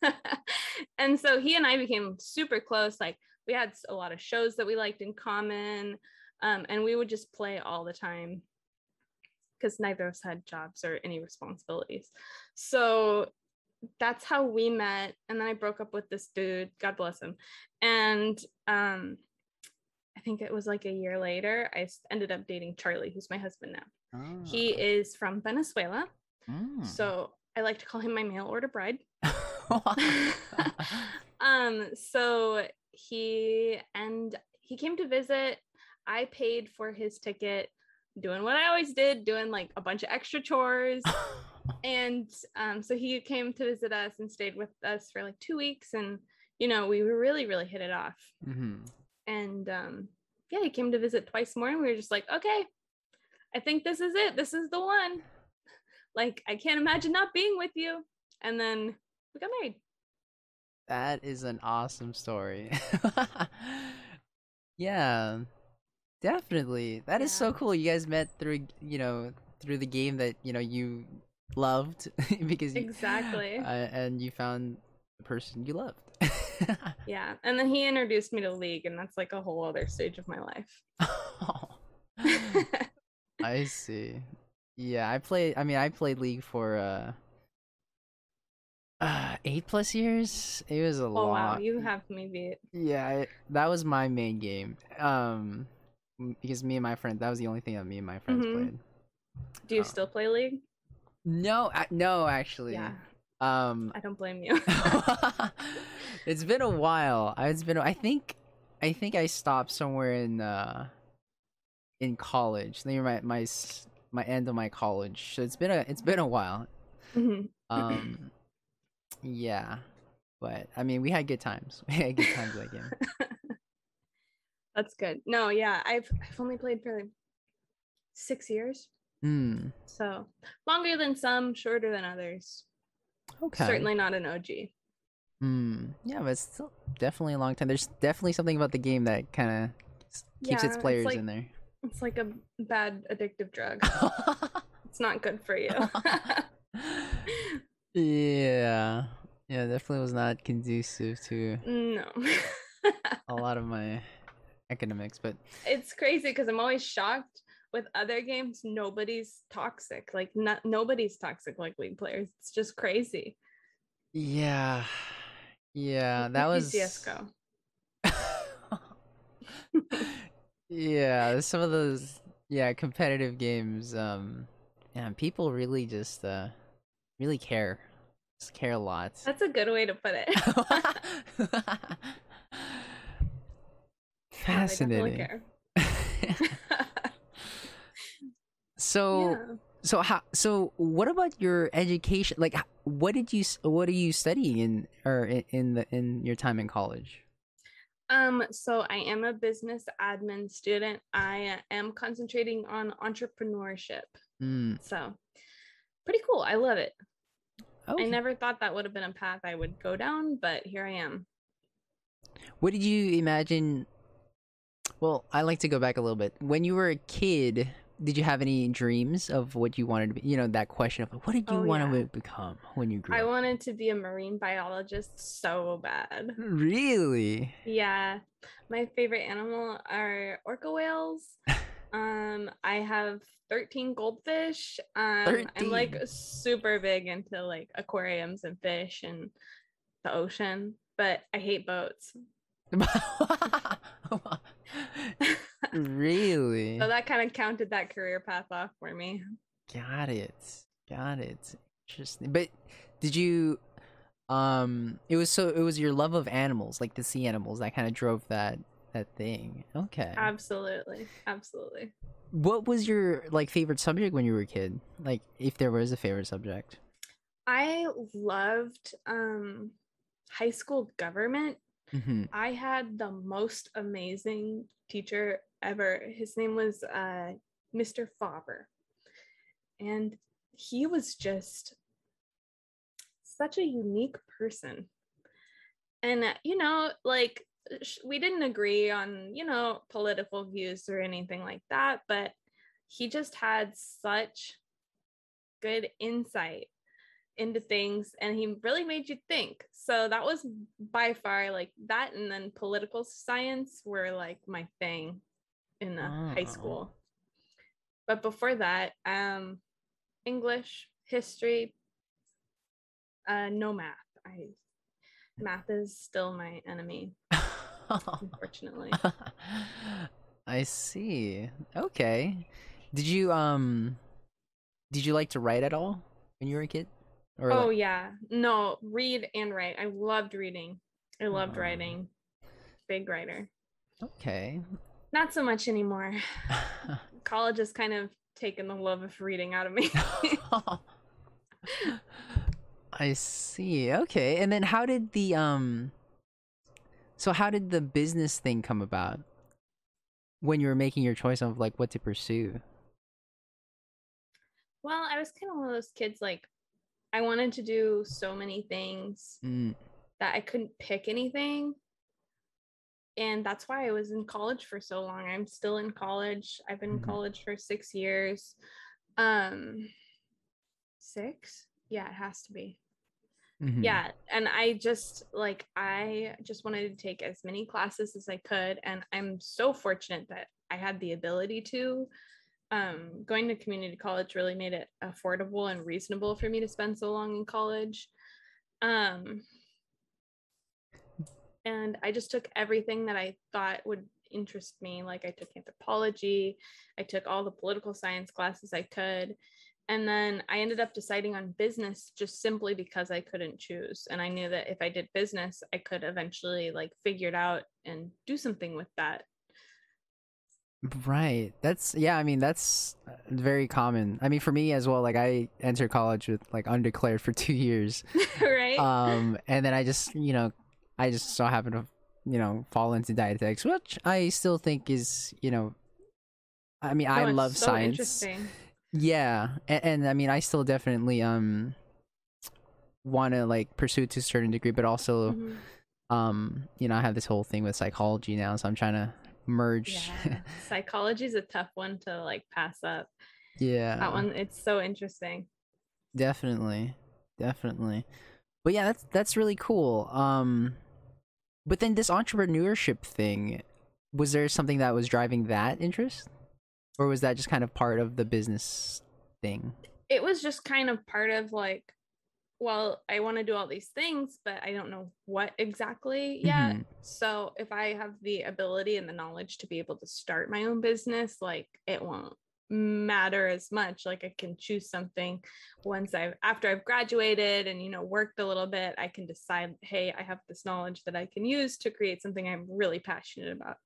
and so he and i became super close like we had a lot of shows that we liked in common um and we would just play all the time because neither of us had jobs or any responsibilities so that's how we met and then i broke up with this dude god bless him and um i think it was like a year later i ended up dating charlie who's my husband now He is from Venezuela. Mm. So I like to call him my mail order bride. um, so he and he came to visit. I paid for his ticket, doing what I always did, doing like a bunch of extra chores. and um, so he came to visit us and stayed with us for like two weeks. And, you know, we were really, really hit it off. hmm And um, yeah, he came to visit twice more. And we were just like, okay, I think this is it. This is the one. Like, I can't imagine not being with you. And then we got married. That is an awesome story. yeah, definitely. That is so cool. You guys met through, you know, through the game that you know you loved because you, Exactly. uh, and you found the person you loved. Yeah. And then he introduced me to League, and that's like a whole other stage of my life. I see. Yeah, I played. I mean, I played League for uh, uh eight plus years. It was a oh, lot. wow. You have me beat. Yeah, I, that was my main game. Um, because me and my friend, that was the only thing that me and my friends Mhm. played. Do you Oh. still play League? No, I, no, actually. Yeah. Um, I don't blame you. it's been a while. I- It's been. I think. I think I stopped somewhere in uh, in college. Near my my my end of my college. So it's been a it's been a while. Mhm. Um, yeah, but I mean, we had good times. We had good times that game. That's good. No, yeah. I've I've only played for like six years. Hmm. So longer than some, shorter than others. Okay. Certainly not an OG. Hmm. Yeah, but it's still definitely a long time. There's definitely something about the game that kind of keeps Yeah, its it's players like- in there. It's like a bad addictive drug. it's not good for you. Yeah. Yeah, definitely was not conducive to no. a lot of my academics, but it's crazy because I'm always shocked with other games. Nobody's toxic. Like not nobody's toxic like League players. It's just crazy. yeah. Yeah, that was CS:GO. yeah, some of those yeah, competitive games um yeah, people really just uh really care. Just care a lot. That's a good way to put it. Fascinating. so yeah. so how so what about your education like what did you what are you studying in or in, in the in your time in college Um, so I am a business admin student. I am concentrating on entrepreneurship. mm. So pretty cool. I love it. Oh, okay. I never thought that would have been a path I would go down, but here I am. what did you imagine well i like to go back a little bit when you were a kid did you have any dreams of what you wanted to be you know that question of what did you Oh, want yeah. to become when you grew I up I wanted to be a marine biologist so bad. really Yeah. My favorite animal are orca whales. Um, I have 13 goldfish. Um, I'm like super big into like aquariums and fish and the ocean, but I hate boats. really So that kind of counted that career path off for me. Got it. Got it. Interesting. But did you um it was so it was your love of animals, like the sea animals that kind of drove that that thing. Okay. Absolutely. Absolutely. what was your like favorite subject when you were a kid? Like if there was a favorite subject. I loved um high school government. Mhm. I had the most amazing teacher ever. His name was uh Mr. Faber. And he was just such a unique person. And uh, you know, like we didn't agree on, you know, political views or anything like that, but he just had such good insight into things and he really made you think. So that was by far like that and then political science were like my thing in the high Oh. school. But before that, um English, history, uh no math. I math is still my enemy, unfortunately. I see. Okay. Did you um did you like to write at all when you were a kid? Or oh like... yeah. No, read and write. I loved reading. I loved writing. Big writer. Okay. Not so much anymore. College has kind of taken the love of reading out of me. I see. Okay. And then how did the um so how did the business thing come about when you were making your choice of like what to pursue? Well, I was kind of one of those kids like I wanted to do so many things mm. that I couldn't pick anything. And that's why I was in college for so long. I'm still in college. I've been mm-hmm. in college for 6 years. Um 6? Yeah, it has to be. Mm-hmm. Yeah. And I just like, I just wanted to take as many classes as I could. And I'm so fortunate that I had the ability to. Um, going to community college really made it affordable and reasonable for me to spend so long in college. Um, and I just took everything that I thought would interest me. Like I took anthropology, I took all the political science classes I could, and then I ended up deciding on business just simply because I couldn't choose. And I knew that if I did business, I could eventually like figure it out and do something with that. Right. That's yeah, I mean that's very common. I mean for me as well, like I entered college with like undeclared for 2 years. right? Um and then I just, you know, I just so happened to, you know, fall into dietetics, which I still think is, you know, I mean, no, I love so science. Yeah, and, and I mean, I still definitely um want to like pursue to a certain degree, but also, mm-hmm. um, you know, I have this whole thing with psychology now, so I'm trying to merge. Yeah. psychology is a tough one to like pass up. Yeah, that one it's so interesting. Definitely, definitely, but yeah, that's that's really cool. Um, but then this entrepreneurship thing, was there something that was driving that interest? Or was that just kind of part of the business thing? It was just kind of part of like well i want to do all these things but i don't know what exactly yet. Mm-hmm. so if i have the ability and the knowledge to be able to start my own business like it won't matter as much. Like i can choose something once i've after i've graduated and you know worked a little bit i can decide hey i have this knowledge that i can use to create something i'm really passionate about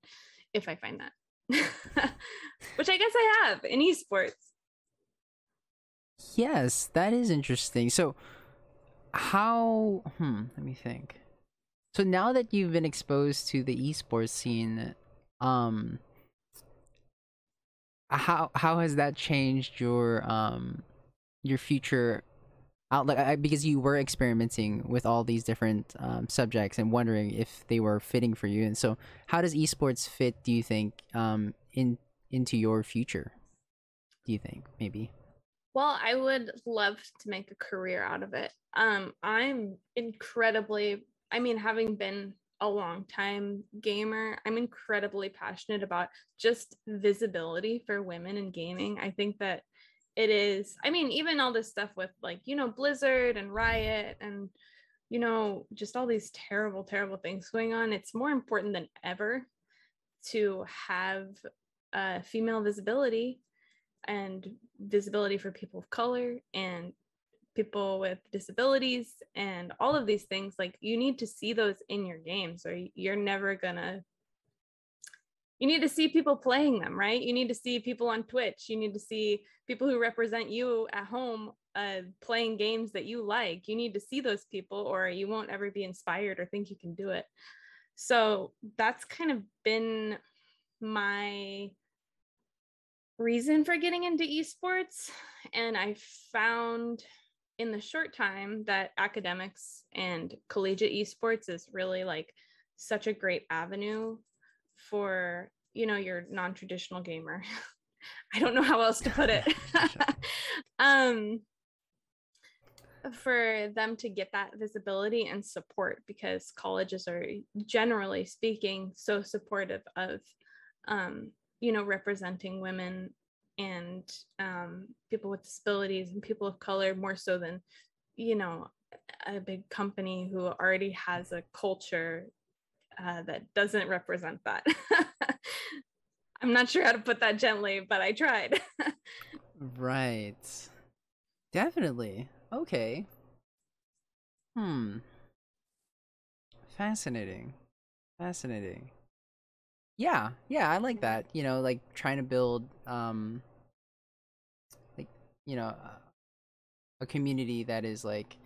if i find that which I guess I have in esports. Yes, that is interesting. So, how? Hmm. Let me think. So now that you've been exposed to the esports scene, um, how how has that changed your um your future outlook? I, because you were experimenting with all these different um, subjects and wondering if they were fitting for you. And so, how does esports fit? Do you think um in into your future? Do you think maybe? Well, I would love to make a career out of it. Um, I'm incredibly, I mean, having been a long time gamer, I'm incredibly passionate about just visibility for women in gaming. I think that it is, I mean, even all this stuff with like, you know, Blizzard and Riot and, you know, just all these terrible, terrible things going on. It's more important than ever to have uh, female visibility and visibility for people of color and people with disabilities and all of these things like you need to see those in your games or you're never gonna you need to see people playing them right? You need to see people on twitch. You need to see people who represent you at home uh, playing games that you like. You need to see those people or you won't ever be inspired or think you can do it. So that's kind of been my reason for getting into esports. And I found in the short time that academics and collegiate esports is really like such a great avenue for, you know, your non-traditional gamer. I don't know how else to put it. um for them to get that visibility and support because colleges are generally speaking so supportive of um, you know, representing women and um, people with disabilities and people of color more so than, you know, a big company who already has a culture uh, that doesn't represent that. I'm not sure how to put that gently, but I tried. right. Definitely. Okay. Hmm. Fascinating. Fascinating. Yeah, yeah, I like that. You know, like trying to build um like, you know, a community that is like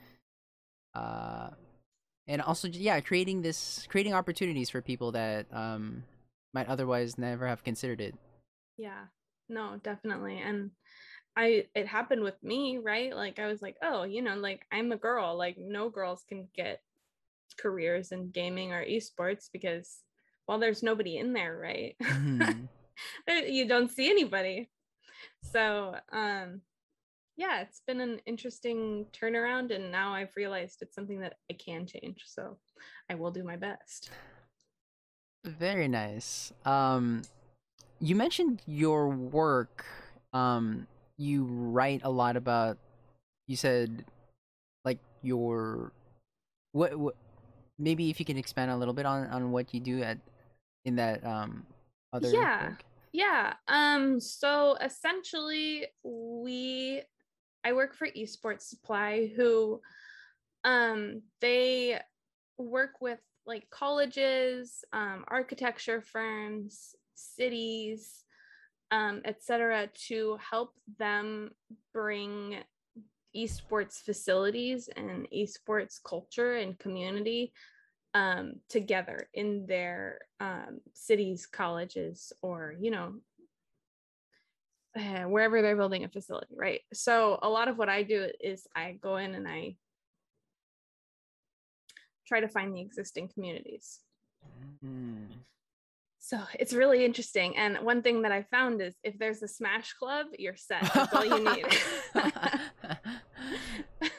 uh and also yeah, creating this creating opportunities for people that um might otherwise never have considered it. Yeah. No, definitely. And I it happened with me, right? Like I was like, oh, you know, like I'm a girl, like no girls can get careers in gaming or esports because well, there's nobody in there, right? Mm-hmm. you don't see anybody. So, um yeah, it's been an interesting turnaround and now I've realized it's something that I can change. So, I will do my best. Very nice. Um you mentioned your work um you write a lot about you said like your what, what maybe if you can expand a little bit on on what you do at in that um other yeah work. yeah um so essentially we i work for esports supply who um they work with like colleges um architecture firms cities um, etc., to help them bring esports facilities and esports culture and community um, together in their um, cities, colleges, or you know wherever they're building a facility, right? So a lot of what I do is I go in and I try to find the existing communities. Mm. So it's really interesting. And one thing that I found is if there's a Smash Club, you're set. That's all you need.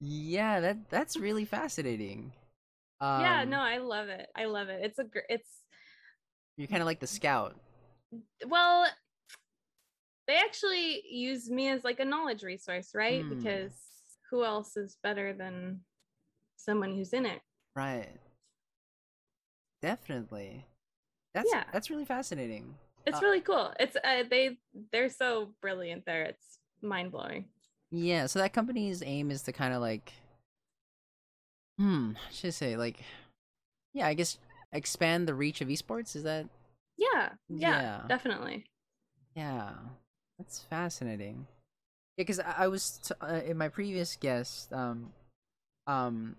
yeah, that that's really fascinating. Um, yeah, no, I love it. I love it. It's a great, it's. You're kind of like the scout. Well, they actually use me as like a knowledge resource, right? Hmm. Because who else is better than someone who's in it? Right. Definitely. That's yeah. that's really fascinating. It's uh, really cool. It's uh, they they're so brilliant there. It's mind blowing. Yeah, so that company's aim is to kind of like hmm, I should say like yeah, I guess expand the reach of esports, is that Yeah. Yeah, yeah. definitely. Yeah. That's fascinating. Yeah, cuz I, I, was t- uh, in my previous guest um um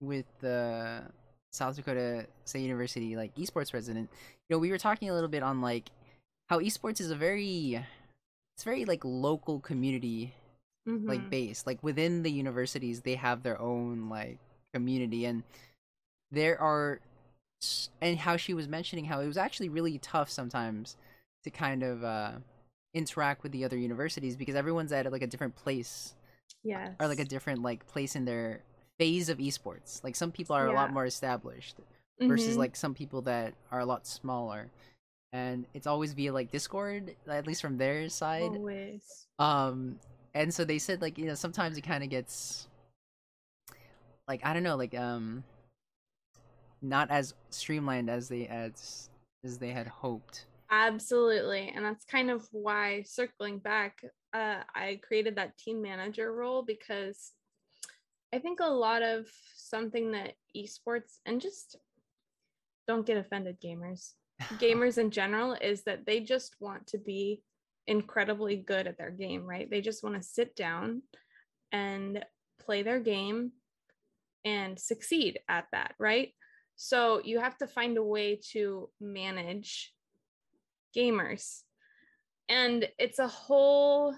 with the South Dakota State University like esports president, you know, we were talking a little bit on like how esports is a very it's very like local community mm-hmm. like base. Like within the universities they have their own like community and there are and how she was mentioning how it was actually really tough sometimes to kind of uh interact with the other universities because everyone's at like a different place yeah or like a different like place in their phase of esports. Like some people are yeah. a lot more established versus mm-hmm. like some people that are a lot smaller. And it's always via like Discord, at least from their side. Always. Um and so they said like, you know, sometimes it kind of gets like I don't know, like um not as streamlined as they as as they had hoped. Absolutely. And that's kind of why circling back, uh, I created that team manager role because I think a lot of something that esports and just don't get offended gamers gamers in general is that they just want to be incredibly good at their game right they just want to sit down and play their game and succeed at that right so you have to find a way to manage gamers and it's a whole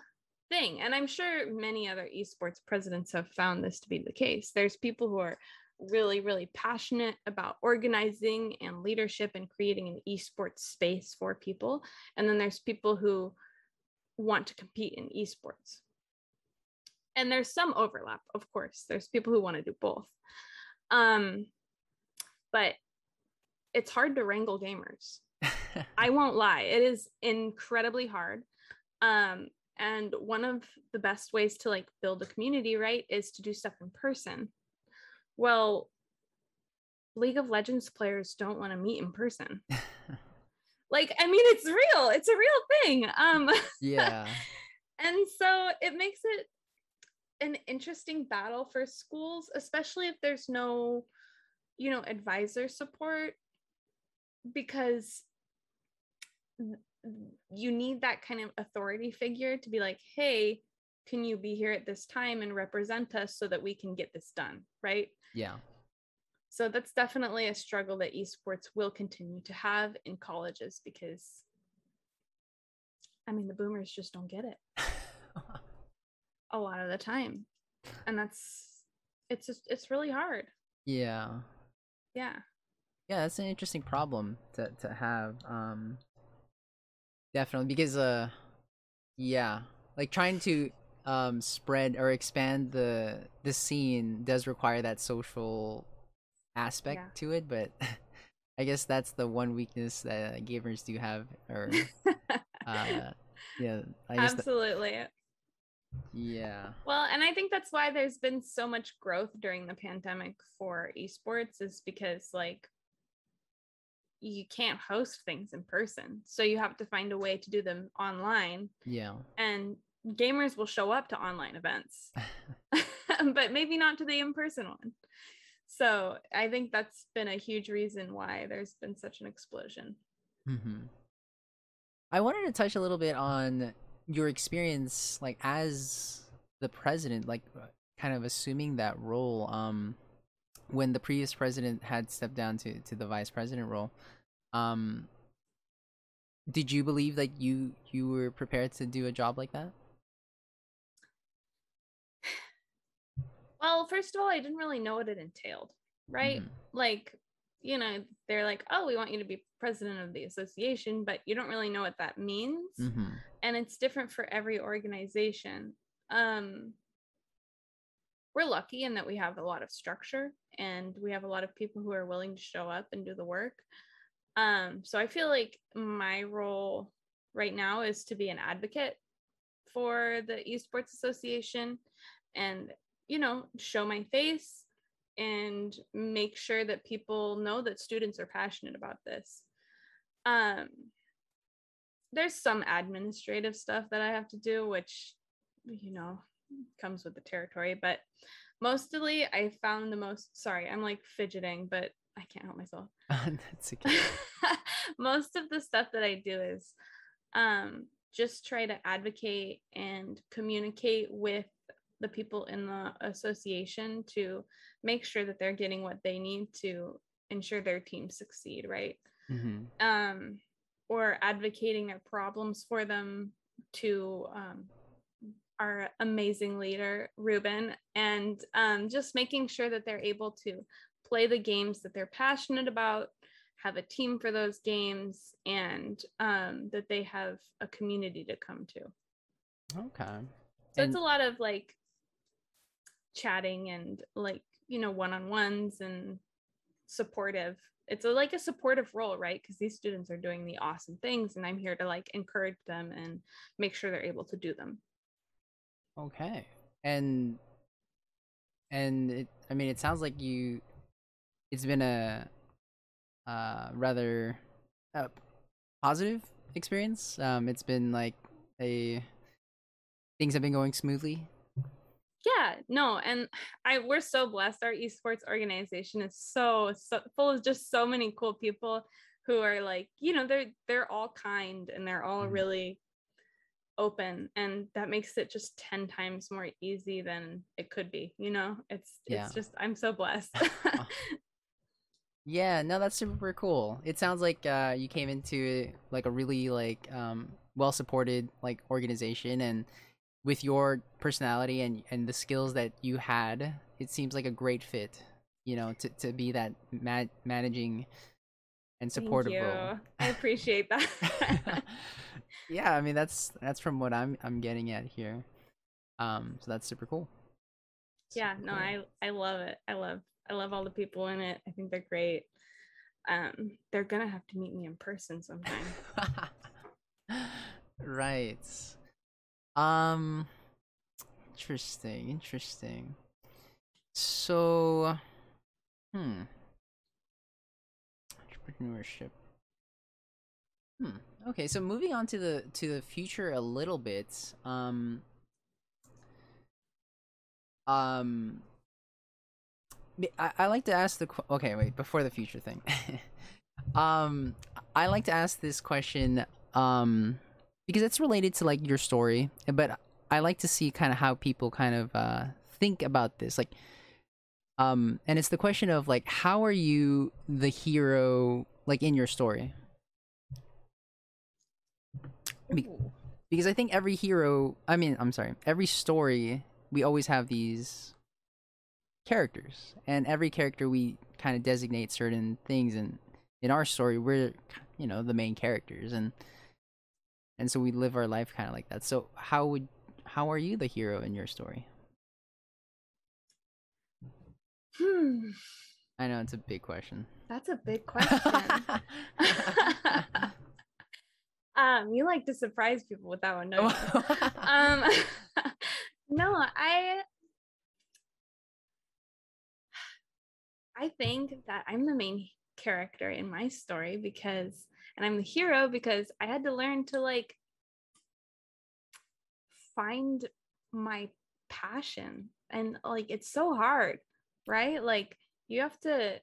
thing. And I'm sure many other esports presidents have found this to be the case. There's people who are really, really passionate about organizing and leadership and creating an esports space for people. And then there's people who want to compete in esports. And there's some overlap, of course. There's people who want to do both. Um, but it's hard to wrangle gamers. I won't lie, it is incredibly hard. Um, and one of the best ways to like build a community right is to do stuff in person well league of legends players don't want to meet in person like i mean it's real it's a real thing um Yeah. and so it makes it an interesting battle for schools especially if there's no you know advisor support because you need that kind of authority figure to be like hey can you be here at this time and represent us so that we can get this done right Yeah. so that's definitely a struggle that esports will continue to have in colleges because i mean the boomers just don't get it a lot of the time and that's it's just it's really hard yeah. yeah Yeah, that's an interesting problem to to have. Um definitely because uh yeah, like trying to um spread or expand the the scene does require that social aspect Yeah. to it, but I guess that's the one weakness that gamers do have or uh yeah, I guess that, absolutely yeah. well and i think that's why there's been so much growth during the pandemic for esports is because like you can't host things in person. So you have to find a way to do them online. Yeah. and gamers will show up to online events but maybe not to the in-person one. So i think that's been a huge reason why there's been such an explosion. Hmm I wanted to touch a little bit on your experience, like as the president, like kind of assuming that role. Um, when the previous president had stepped down to to the vice president role, um, did you believe that you you were prepared to do a job like that? well first of all i didn't really know what it entailed right Mhm. like you know they're like oh we want you to be president of the association but you don't really know what that means Mhm. and it's different for every organization um we're lucky in that we have a lot of structure and we have a lot of people who are willing to show up and do the work. Um so i feel like my role right now is to be an advocate for the esports association and you know show my face and make sure that people know that students are passionate about this. Um there's some administrative stuff that i have to do which you know comes with the territory but mostly i found the most sorry i'm like fidgeting but i can't help myself That's okay. most of the stuff that I do is um, just try to advocate and communicate with the people in the association to make sure that they're getting what they need to ensure their teams succeed, right? hmm Um, or advocating their problems for them to um, our amazing leader, Ruben, and um, just making sure that they're able to play the games that they're passionate about, have a team for those games, and um, that they have a community to come to. Okay. So And- it's a lot of like chatting and like, you know, one on ones and supportive. It's a, like a supportive role, right? Because these students are doing the awesome things, and I'm here to like encourage them and make sure they're able to do them. Okay. And and it I mean it sounds like you it's been a uh rather uh, positive experience. Um it's been like a things have been going smoothly. yeah no and i we're so blessed our esports organization is so, so full of just so many cool people who are like you know they're they're all kind and they're all Mhm. really open and that makes it just 10 times more easy than it could be you know it's Yeah. it's just i'm so blessed Yeah, no, that's super cool. It sounds like uh, you came into like a really like um, well supported like organization, and with your personality and and the skills that you had, it seems like a great fit. You know, to to be that ma- managing and Thank supportive you. role. i appreciate that yeah, I mean that's that's from what I'm I'm getting at here. Um, so that's super cool. yeah no cool. i i love it i love i love all the people in it i think they're great um they're gonna have to meet me in person sometime right. Um interesting, interesting. So hmm. Entrepreneurship. Hmm. Okay, so moving on to the to the future a little bit. Um. Um. I, I like to ask the okay wait before the future thing. um, I like to ask this question um because it's related to like your story, but I like to see kind of how people kind of uh think about this like um and it's the question of like how are you the hero like in your story Be- because I think every hero, I mean, I'm sorry, every story, we always have these characters, and every character we kind of designate certain things, and in our story, we're, you know, the main characters, and and so we live our life kind of like that. So how would how are you the hero in your story? Hmm. I know it's a big question. That's a big question. um, you like to surprise people with that one, don't um no i i think that i'm the main character in my story because and i'm the hero because i had to learn to like find my passion and like it's so hard right? Like you have to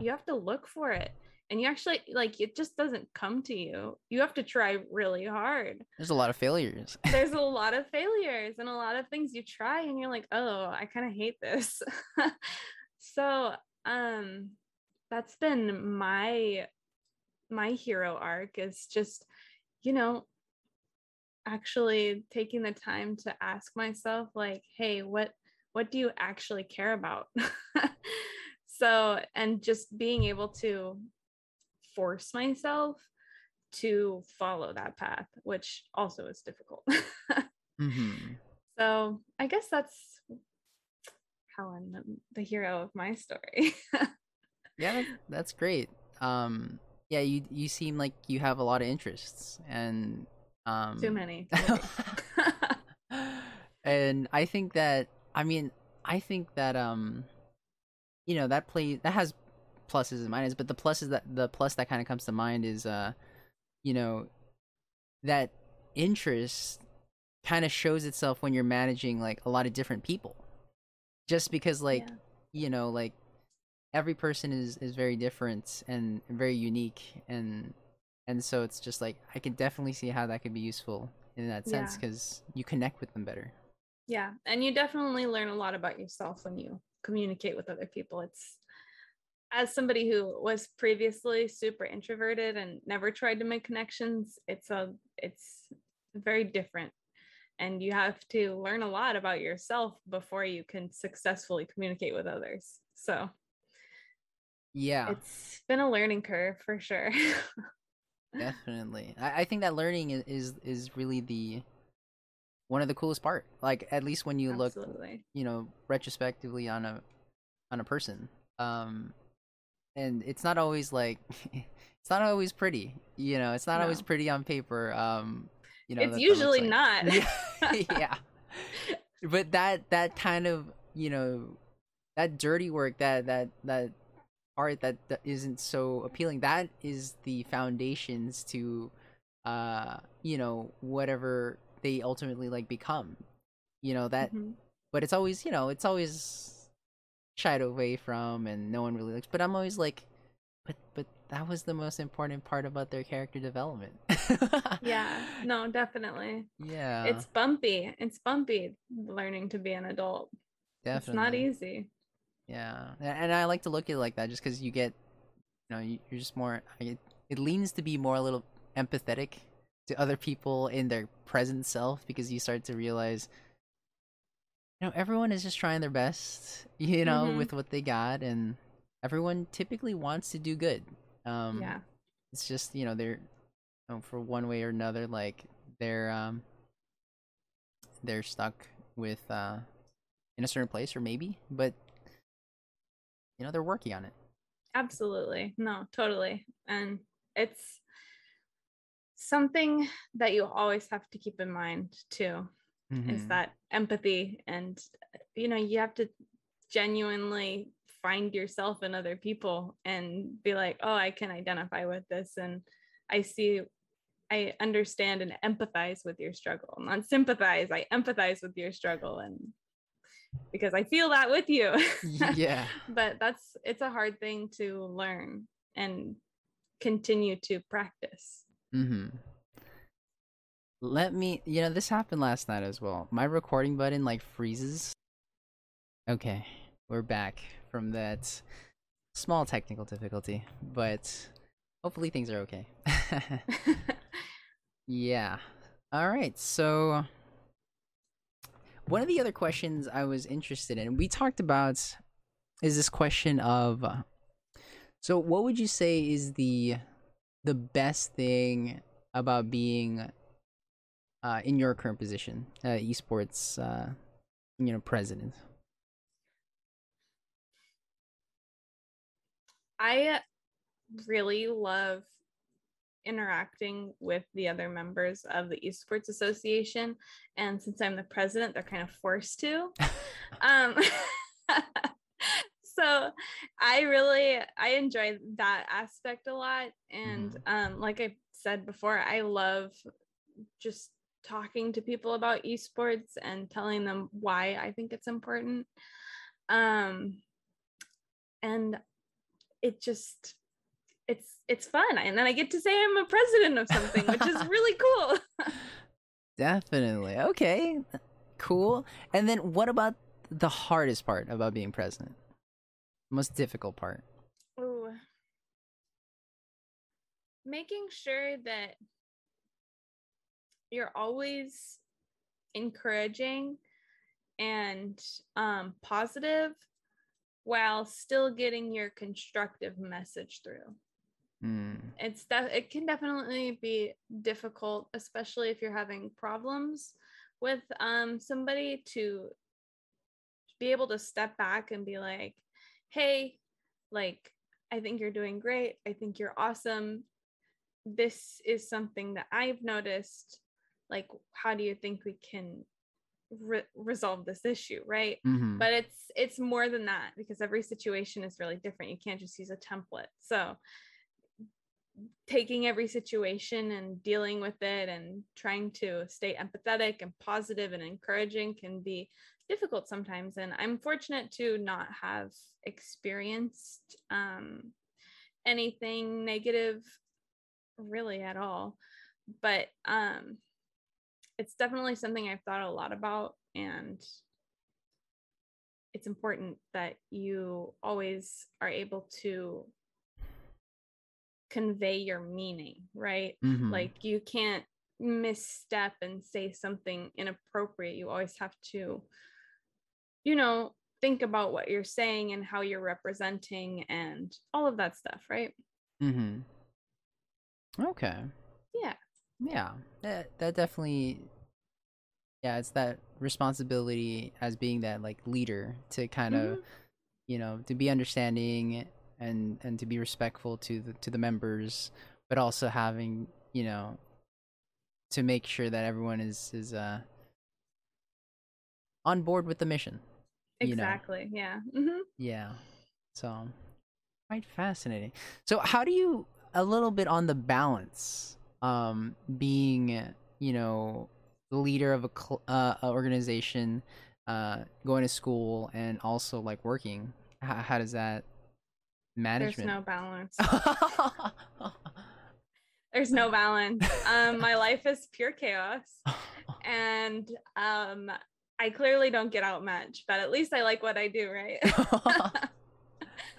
you have to look for it. And you actually like it just doesn't come to you. You have to try really hard. There's a lot of failures. there's a lot of failures and a lot of things you try and you're like oh i kind of hate this. So um that's been my my hero arc is just you know actually taking the time to ask myself like hey what what do you actually care about so and just being able to force myself to follow that path, which also is difficult. hmm so I guess that's how I'm the, the hero of my story. Yeah, that's great. Um, yeah, you you seem like you have a lot of interests, and um, too many. and I think that I mean I think that um you know that play that has pluses and minuses, but the pluses that the plus that kind of comes to mind is uh you know that interest kind of shows itself when you're managing like a lot of different people. Just because like Yeah. you know like every person is is very different and very unique and and so it's just like I can definitely see how that could be useful in that sense Yeah. because you connect with them better. Yeah. And you definitely learn a lot about yourself when you communicate with other people. It's as somebody who was previously super introverted and never tried to make connections, it's a it's very different. And you have to learn a lot about yourself before you can successfully communicate with others. So Yeah, it's been a learning curve for sure. definitely. I, I think that learning is, is is really the one of the coolest part. Like at least when you look, you know, retrospectively on a on a person. Um, and it's not always like it's not always pretty. You know, it's not always pretty on paper. Um, you know, it's that- that looks usually like- not. yeah, yeah. But that that kind of you know that dirty work that that that art that, that isn't so appealing that is the foundations to uh you know whatever they ultimately like become you know that Mhm. but it's always you know it's always shied away from and no one really looks but i'm always like but but that was the most important part about their character development Yeah, no, definitely. yeah It's bumpy. It's bumpy learning to be an adult. definitely It's not easy. Yeah, and I like to look at it like that, just because you get, you know, you- you're just more. It, it leans to be more a little empathetic to other people in their present self, because you start to realize, you know, everyone is just trying their best, you know, Mhm. with what they got, and everyone typically wants to do good. Um, yeah. it's just you know they're, you know, for one way or another, like they're um, they're stuck with uh, in a certain place, or maybe, but you know they're working on it. Absolutely. No, totally. And it's something that you always have to keep in mind too is Mhm. that empathy and you know you have to genuinely find yourself in other people and be like oh i can identify with this and I see I understand and empathize with your struggle. Not sympathize, I empathize with your struggle and because I feel that with you. yeah. but that's it's a hard thing to learn and continue to practice. Mhm. Let me, you know, this happened last night as well. My recording button like freezes. Okay, we're back from that small technical difficulty, but hopefully things are okay. yeah. All right. So one of the other questions I was interested in, we talked about is this question of so what would you say is the the best thing about being uh, in your current position, uh, esports, uh, you know, president? I really love interacting with the other members of the esports association and since i'm the president they're kind of forced to um so i really i enjoy that aspect a lot and um like i said before i love just talking to people about esports and telling them why i think it's important um and it just it's it's fun and then i get to say i'm a president of something which is really cool Definitely. Okay. Cool. And then what about the hardest part about being president? Most difficult part. Ooh. making sure that you're always encouraging and um, positive while still getting your constructive message through Mm. it's def- it can definitely be difficult especially if you're having problems with um somebody to be able to step back and be like hey like i think you're doing great. I think you're awesome. This is something that i've noticed. Like how do you think we can re- resolve this issue right? Mhm. but it's it's more than that because every situation is really different. You can't just use a template. So taking every situation and dealing with it and trying to stay empathetic and positive and encouraging can be difficult sometimes and i'm fortunate to not have experienced um, anything negative really at all but um, it's definitely something i've thought a lot about and it's important that you always are able to convey your meaning, right? Mhm. Like you can't misstep and say something inappropriate. You always have to, you know, think about what you're saying and how you're representing and all of that stuff, right? Mhm. Okay. Yeah. Yeah. That that definitely yeah, it's that responsibility as being that like leader to kind of Mhm. you know, to be understanding and and to be respectful to the to the members, but also having, you know, to make sure that everyone is is uh on board with the mission. You know. Exactly. Yeah. hmm Yeah. So quite fascinating. So how do you a little bit on the balance um being, you know, the leader of a cl- uh organization uh going to school and also like working? How, how does that management There's no balance. There's no balance. Um, my life is pure chaos. And um I clearly don't get out much, but at least I like what I do, right?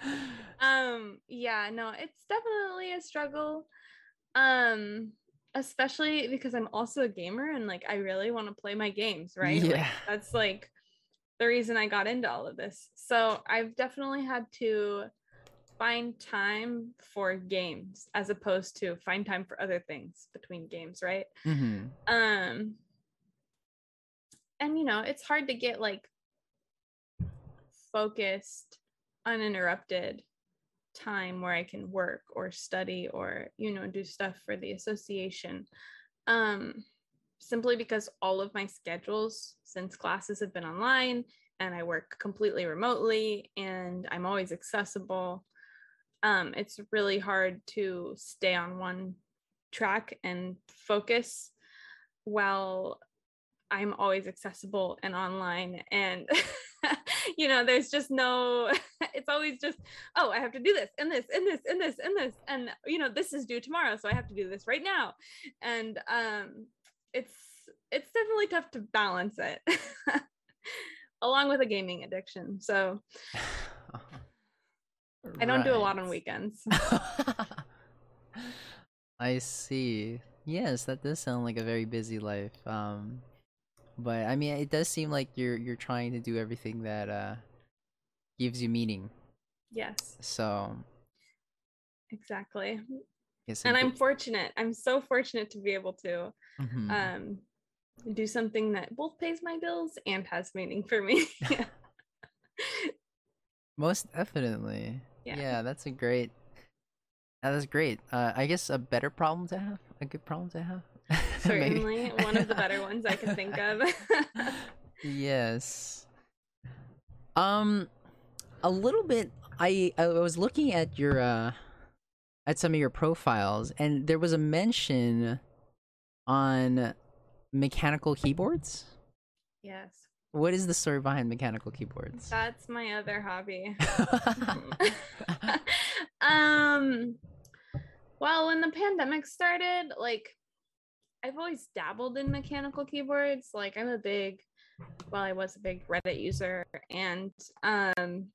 um yeah no it's definitely a struggle. Um especially because i'm also a gamer and like i really want to play my games right? Like, Yeah. that's like the reason i got into all of this. So i've definitely had to find time for games as opposed to find time for other things between games right? Hmm um and you know it's hard to get like focused uninterrupted time where i can work or study or you know do stuff for the association. Um simply because all of my schedules since classes have been online and i work completely remotely and i'm always accessible um it's really hard to stay on one track and focus while I'm always accessible and online and you know there's just no it's always just oh I have to do this and this and this and this and this and you know this is due tomorrow so I have to do this right now. And um it's it's definitely tough to balance it along with a gaming addiction so I don't do a lot on weekends. I see. Yes that does sound like a very busy life um but I mean, it does seem like you're you're trying to do everything that uh gives you meaning. Yes. So exactly. Yes, and I'm fortunate. I'm so fortunate to be able to mm-hmm. um do something that both pays my bills and has meaning for me. Most definitely. Yeah. yeah, that's a great that's great. Uh, I guess a better problem to have, a good problem to have. Certainly, one of the better ones I can think of. yes. Um, a little bit. I I was looking at your uh, at some of your profiles, and there was a mention on mechanical keyboards. Yes. What is the story behind mechanical keyboards? That's my other hobby. um well, when the pandemic started, like I've always dabbled in mechanical keyboards. Like I'm a big, well, I was a big Reddit user, and um,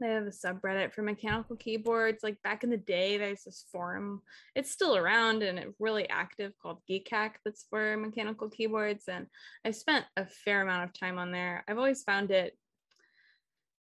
they have a subreddit for mechanical keyboards. Like back in the day, there's this forum. It's still around and it's really active called Geekhack. That's for mechanical keyboards, and I've spent a fair amount of time on there. I've always found it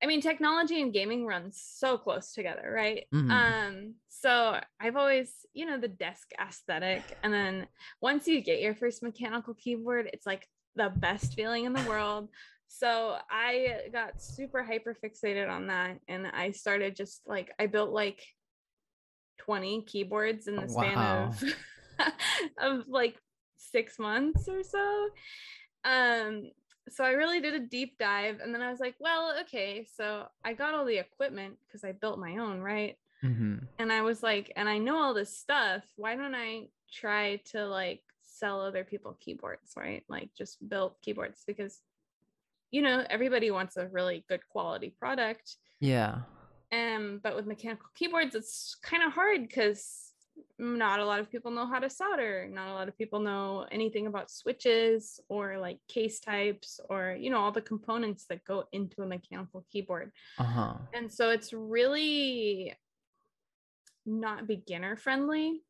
I mean, technology and gaming runs so close together, right? Mm-hmm. Um, so I've always, you know, the desk aesthetic. And then once you get your first mechanical keyboard, it's like the best feeling in the world. So I got super hyper fixated on that. And I started just like, I built like 20 keyboards in the span wow. of, of like six months or so. Um, so I really did a deep dive and then I was like, well, okay, so I got all the equipment because I built my own, right? Mm-hmm. And I was like, and I know all this stuff. Why don't I try to like sell other people keyboards, right? Like just build keyboards because, you know, everybody wants a really good quality product. Yeah. Um, but with mechanical keyboards, it's kind of hard because not a lot of people know how to solder not a lot of people know anything about switches or like case types or you know all the components that go into a mechanical keyboard. Uh-huh. and so it's really not beginner friendly.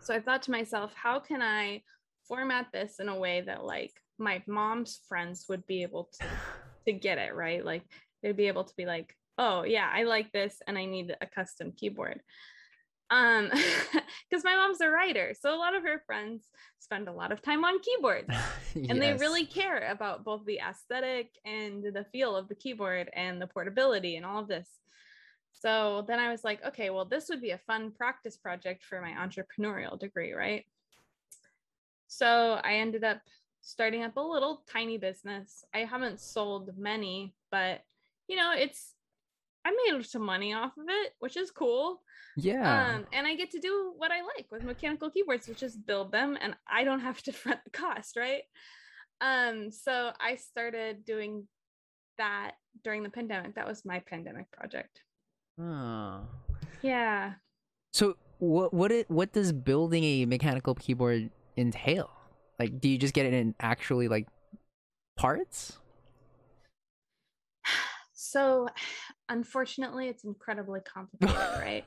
So i thought to myself how can i format this in a way that like my mom's friends would be able to to get it right? Like they'd be able to be like oh yeah i like this and i need a custom keyboard um because my mom's a writer so a lot of her friends spend a lot of time on keyboards yes. and they really care about both the aesthetic and the feel of the keyboard and the portability and all of this. So then i was like okay well this would be a fun practice project for my entrepreneurial degree right? So i ended up starting up a little tiny business. I haven't sold many but you know it's I made some money off of it, which is cool. Yeah. Um, and I get to do what I like with mechanical keyboards, which is build them, and I don't have to front the cost, right? Um, so I started doing that during the pandemic. That was my pandemic project. Oh. Yeah. So what what it what does building a mechanical keyboard entail? Like, do you just get it in actually like parts? So unfortunately it's incredibly complicated right?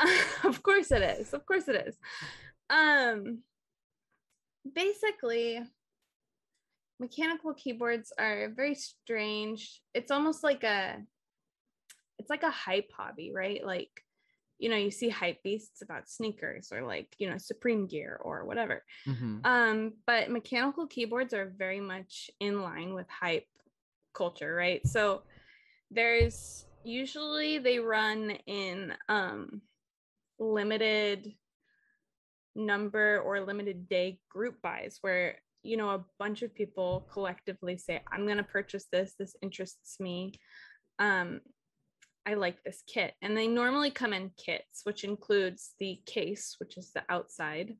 Of course it is of course it is. Um basically mechanical keyboards are very strange. It's almost like a it's like a hype hobby right? Like you know you see hype beasts about sneakers or like you know supreme gear or whatever. Mm-hmm. um but mechanical keyboards are very much in line with hype culture right? So there's usually they run in um limited number or limited day group buys where you know a bunch of people collectively say i'm going to purchase this this interests me um I like this kit. And they normally come in kits, which includes the case, which is the outside.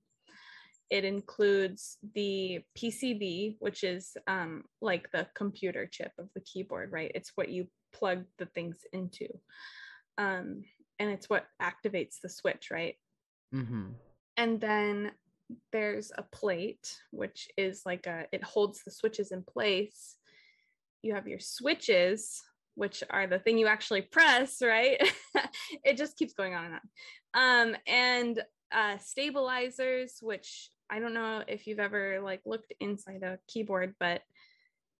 It includes the PCB, which is um, like the computer chip of the keyboard, right? It's what you plug the things into. Um, and it's what activates the switch, right? Mm-hmm. And then there's a plate, which is like a, it holds the switches in place. You have your switches, which are the thing you actually press, right? it just keeps going on and on. Um, and uh, stabilizers, which I don't know if you've ever like looked inside a keyboard, but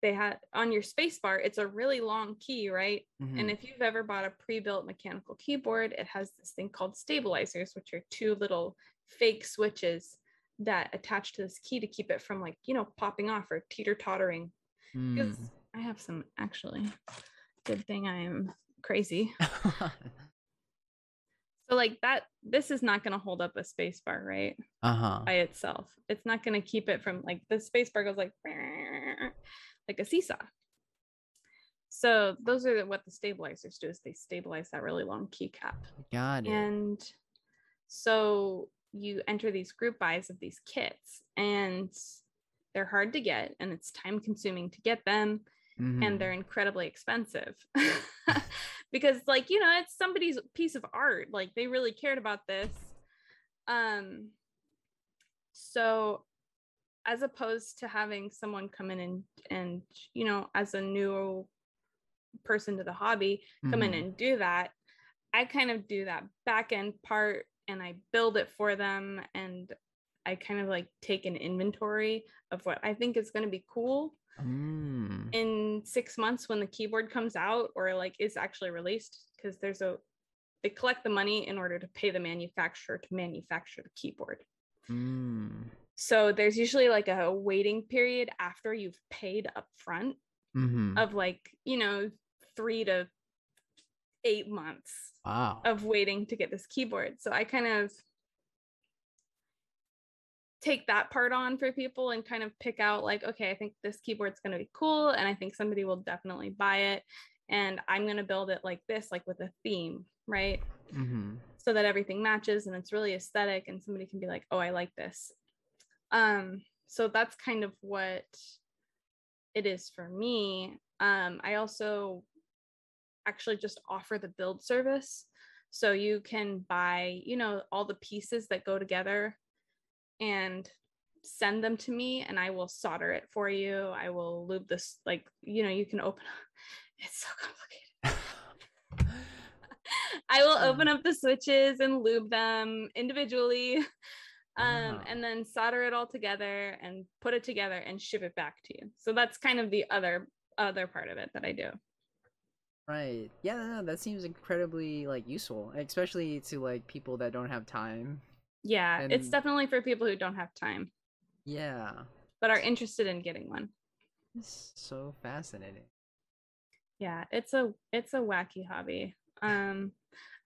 they had on your spacebar, it's a really long key, right? Mm-hmm. And if you've ever bought a pre-built mechanical keyboard, it has this thing called stabilizers, which are two little fake switches that attach to this key to keep it from like, you know, popping off or teeter-tottering. Because Mm. I have some actually. Good thing I am crazy. So like that this is not going to hold up a spacebar, right? uh-huh. By itself. It's not going to keep it from like the spacebar goes like like a seesaw. So those are what the stabilizers do is they stabilize that really long keycap. Got it. And so you enter these group buys of these kits and they're hard to get and it's time consuming to get them Mhm. and they're incredibly expensive because like you know it's somebody's piece of art like they really cared about this um so as opposed to having someone come in and and you know as a new person to the hobby come in Mhm. and do that i kind of do that back end part and i build it for them and i kind of like take an inventory of what i think is going to be cool Mm. in six months when the keyboard comes out or like is actually released because there's a they collect the money in order to pay the manufacturer to manufacture the keyboard Mm. So there's usually like a waiting period after you've paid up front Mhm. of like you know three to eight months Wow. of waiting to get this keyboard so i kind of take that part on for people and kind of pick out like okay i think this keyboard's going to be cool and i think somebody will definitely buy it and i'm going to build it like this like with a theme right Mm-hmm. so that everything matches and it's really aesthetic and somebody can be like oh i like this um so that's kind of what it is for me. Um i also actually just offer the build service. So you can buy you know all the pieces that go together and send them to me and i will solder it for you. I will lube this like you know you can open it's so complicated. I will open up the switches and lube them individually, um, Wow. and then solder it all together and put it together and ship it back to you. So that's kind of the other other part of it that I do. Right. Yeah, no, that seems incredibly like useful, especially to like people that don't have time. Yeah, it's definitely for people who don't have time Yeah. but are interested in getting one. It's so fascinating. Yeah, it's a it's a wacky hobby. Um,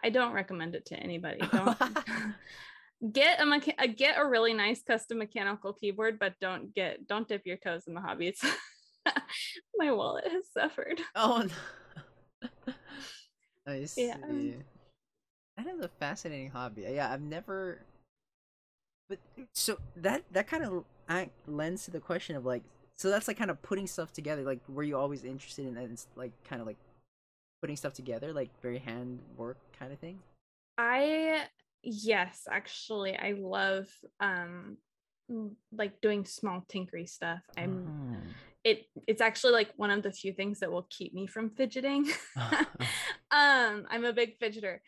I don't recommend it to anybody. Don't get a, mecha- uh, get a really nice custom mechanical keyboard, but don't get don't dip your toes in the hobby. It's my wallet has suffered. oh no. I see. Yeah. That is a fascinating hobby. Yeah, I've never but so that that kind of lends to the question of like so that's like kind of putting stuff together like were you always interested in like kind of like putting stuff together like very hand work kind of thing I yes, actually, I love um like doing small tinkery stuff. I'm Oh. it it's actually like one of the few things that will keep me from fidgeting. Um I'm a big fidgeter.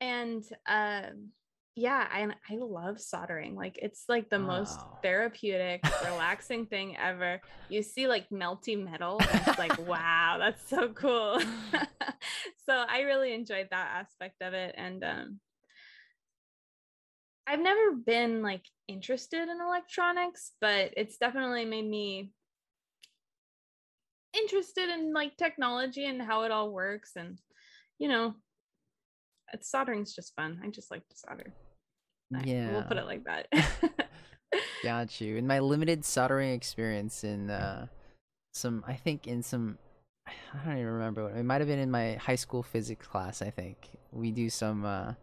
And um yeah, I I love soldering. Like it's like the most therapeutic, relaxing thing ever. You see like melty metal, and it's like, wow, that's so cool. so I really enjoyed that aspect of it. And um I've never been like interested in electronics, but it's definitely made me interested in like technology and how it all works and you know it's soldering's just fun i just like to solder yeah we'll put it like that Got you. In my limited soldering experience in uh some I think in some I don't even remember. What it might have been in my high school physics class. I think we do some uh,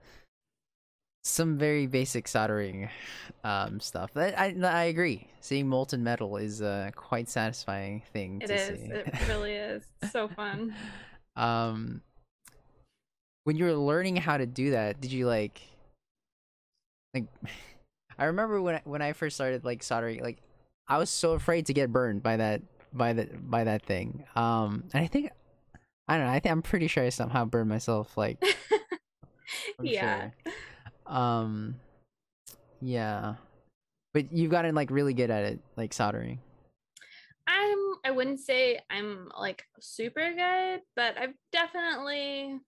some very basic soldering um, stuff. I, I I agree. Seeing molten metal is a quite satisfying thing It to is. see. It really is. So fun. um, when you were learning how to do that, did you like like? I remember when I, when I first started like soldering, like I was so afraid to get burned by that by the by that thing. Um, and I think I don't know. I think I'm pretty sure I somehow burned myself. Like, yeah. sure. Um, yeah, but you've gotten like really good at it, like soldering. I'm I wouldn't say I'm like super good, but I'm definitely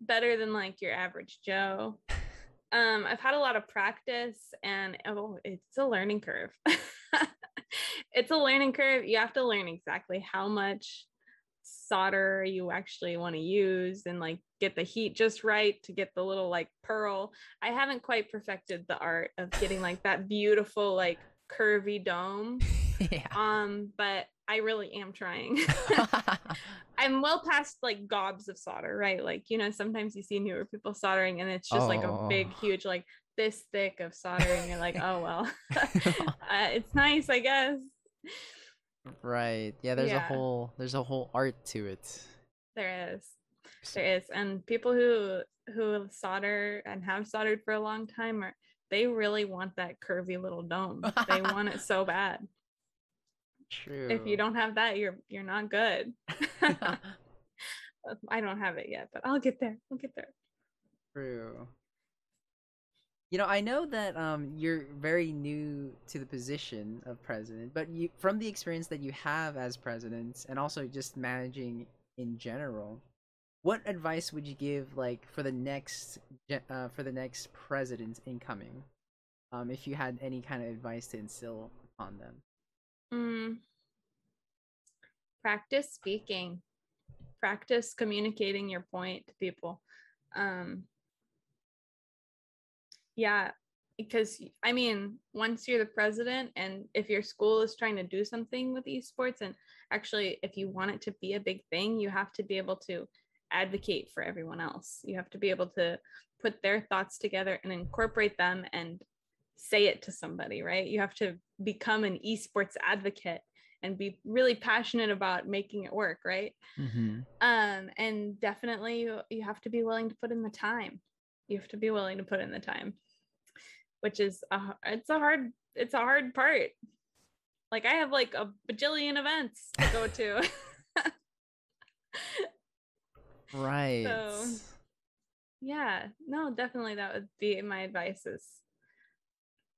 better than like your average Joe. Um, I've had a lot of practice and oh, it's a learning curve. it's a learning curve. You have to learn exactly how much solder you actually want to use and like get the heat just right to get the little like pearl. I haven't quite perfected the art of getting like that beautiful like curvy dome yeah. um but i really am trying i'm well past like gobs of solder right like you know sometimes you see newer people soldering and it's just like a big Oh. huge like this thick of solder and you're like oh well uh, it's nice i guess right. Yeah. There's a whole there's a whole art to it. there is there is and people who who solder and have soldered for a long time are they really want that curvy little dome they want it so bad True. if you don't have that you're you're not good I don't have it yet, but I'll get there. I'll get there. True. You know, I know that um you're very new to the position of president, but you from the experience that you have as president and also just managing in general, what advice would you give like for the next uh, for the next president incoming? Um if you had any kind of advice to instill upon them. Mm. Practice speaking. Practice communicating your point to people. Um, yeah, because i mean, once you're the president, and if your school is trying to do something with esports, and actually, if you want it to be a big thing, you have to be able to advocate for everyone else. You have to be able to put their thoughts together and incorporate them and say it to somebody, right? You have to become an esports advocate and be really passionate about making it work, right? Mm-hmm. Um, and definitely you, you have to be willing to put in the time. You have to be willing to put in the time, which is a, it's a hard it's a hard part. Like I have like a bajillion events to go to. Right. so yeah, no, definitely that would be my advice is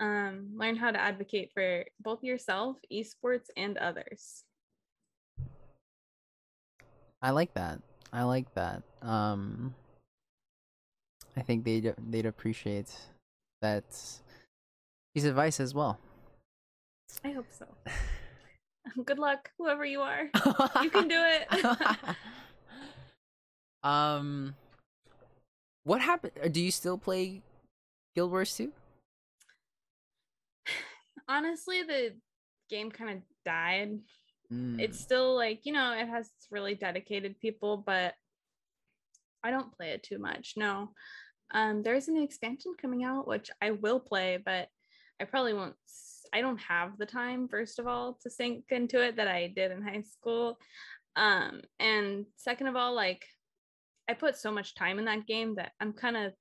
um learn how to advocate for both yourself, esports and others. I like that. I like that. Um, I think they'd they'd appreciate that piece of advice as well. I hope so. Good luck, whoever you are. You can do it. um, what happened? uh, Do you still play Guild Wars 2? Honestly, the game kind of died. Mm. It's still like, you know, it has really dedicated people, but I don't play it too much. No. Um, there's an expansion coming out, which I will play, but I probably won't. I don't have the time, first of all, to sink into it that I did in high school. Um, and second of all, like I put so much time in that game that I'm kind of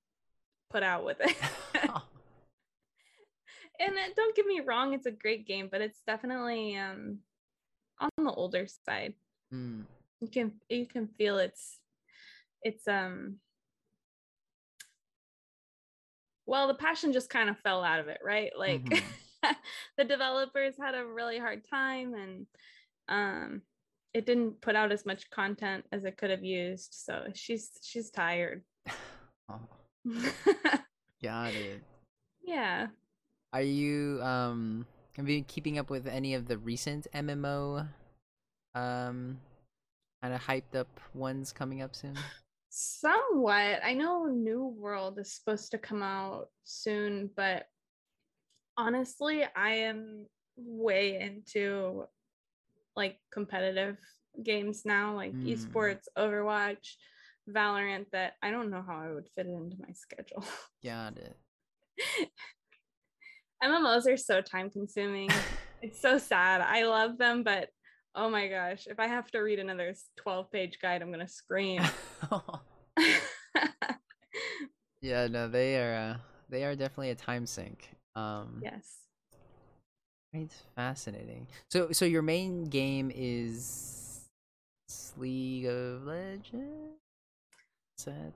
put out with it. and uh, don't get me wrong, it's a great game, but it's definitely um on the older side. Mm. You can you can feel it's it's um well the passion just kind of fell out of it, right? Like Mhm. the developers had a really hard time and um it didn't put out as much content as it could have used. So she's she's tired. Oh, got it. yeah. Are you um have you been keeping up with any of the recent MMO um kind of hyped up ones coming up soon? Somewhat. I know New World is supposed to come out soon, but honestly, I am way into like competitive games now, like Mm. esports, Overwatch, Valorant, that I don't know how I would fit it into my schedule. Got it. MMOs are so time consuming. it's so sad. I love them, but oh my gosh, if I have to read another 12 page guide, I'm going to scream. yeah, no, they are uh, they are definitely a time sink. Um yes. It's fascinating. So so your main game is League of Legends?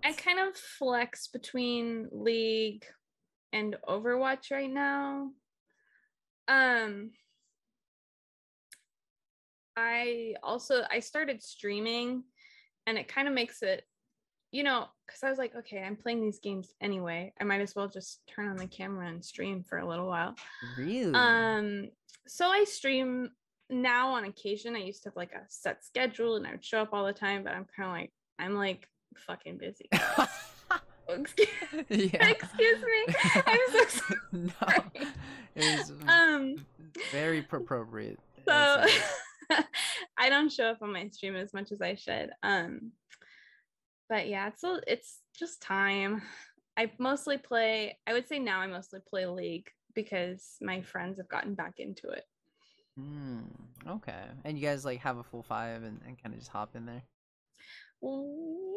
I kind of flex between League and Overwatch right now. Um I also I started streaming and it kind of makes it you know cuz I was like okay, I'm playing these games anyway. I might as well just turn on the camera and stream for a little while. really? Um so I stream now on occasion. I used to have like a set schedule and I would show up all the time, but I'm kind of like I'm like fucking busy. Excuse, yeah. excuse me. I'm so sorry. no. It was Um very appropriate. so I don't show up on my stream as much as I should. Um but yeah, it's a, it's just time. I mostly play I would say now I mostly play League because my friends have gotten back into it. Hmm, okay. And you guys like have a full five and, and kind of just hop in there?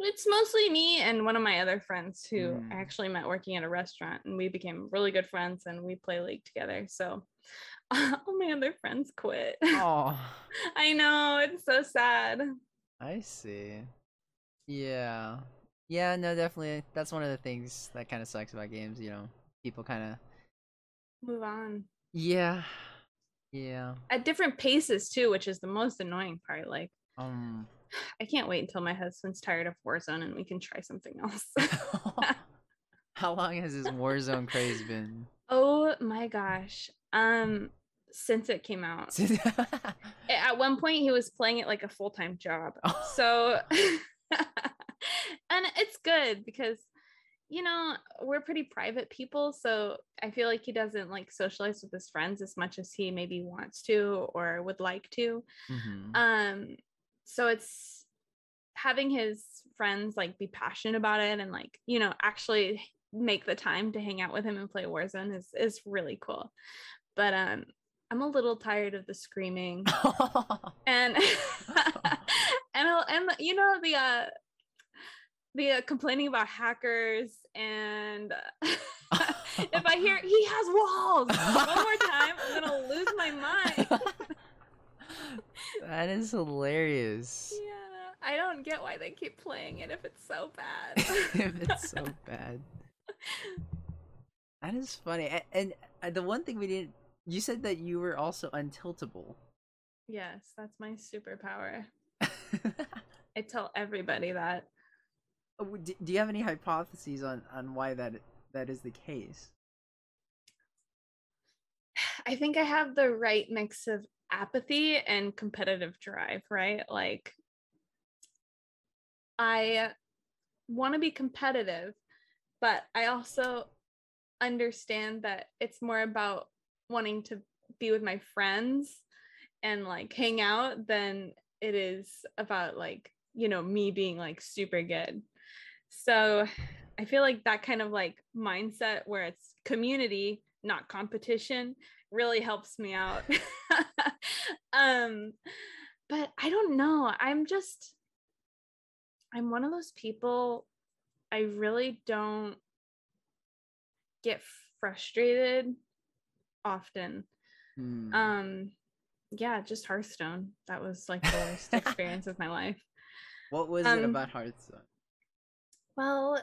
It's mostly me and one of my other friends who Mm. I actually met working at a restaurant and we became really good friends and we play league together. So all my other friends quit. Oh, I know, it's so sad. I see. Yeah. Yeah, no, definitely. That's one of the things that kind of sucks about games, you know. People kind of Move on. Yeah. Yeah. At different paces too, which is the most annoying part. Like Um I can't wait until my husband's tired of Warzone and we can try something else. How long has this Warzone craze been? oh my gosh. Um since it came out. at one point he was playing it like a full-time job Oh. so and it's good because you know we're pretty private people so i feel like he doesn't like socialize with his friends as much as he maybe wants to or would like to Mhm. um so it's having his friends like be passionate about it and like you know actually make the time to hang out with him and play warzone is is really cool but um i'm a little tired of the screaming and and and you know the uh the uh, complaining about hackers and if i hear he has walls one more time i'm gonna lose my mind that is hilarious. yeah i don't get why they keep playing it if it's so bad if it's so bad. That is funny. A- And, uh, the one thing we didn't you said that you were also untiltable. yes that's my superpower i tell everybody that uh, do, do you have any hypotheses on on why that that is the case? I think I have the right mix of apathy and competitive drive, right? Like, I want to be competitive, but I also understand that it's more about wanting to be with my friends and like hang out than it is about like, you know, me being like super good. So I feel like that kind of like mindset where it's community, not competition, really helps me out. um but I don't know. I'm just I'm one of those people I really don't get frustrated often. Hmm. Um yeah, just Hearthstone. That was like the worst experience of my life. what was it um, about Hearthstone? Well,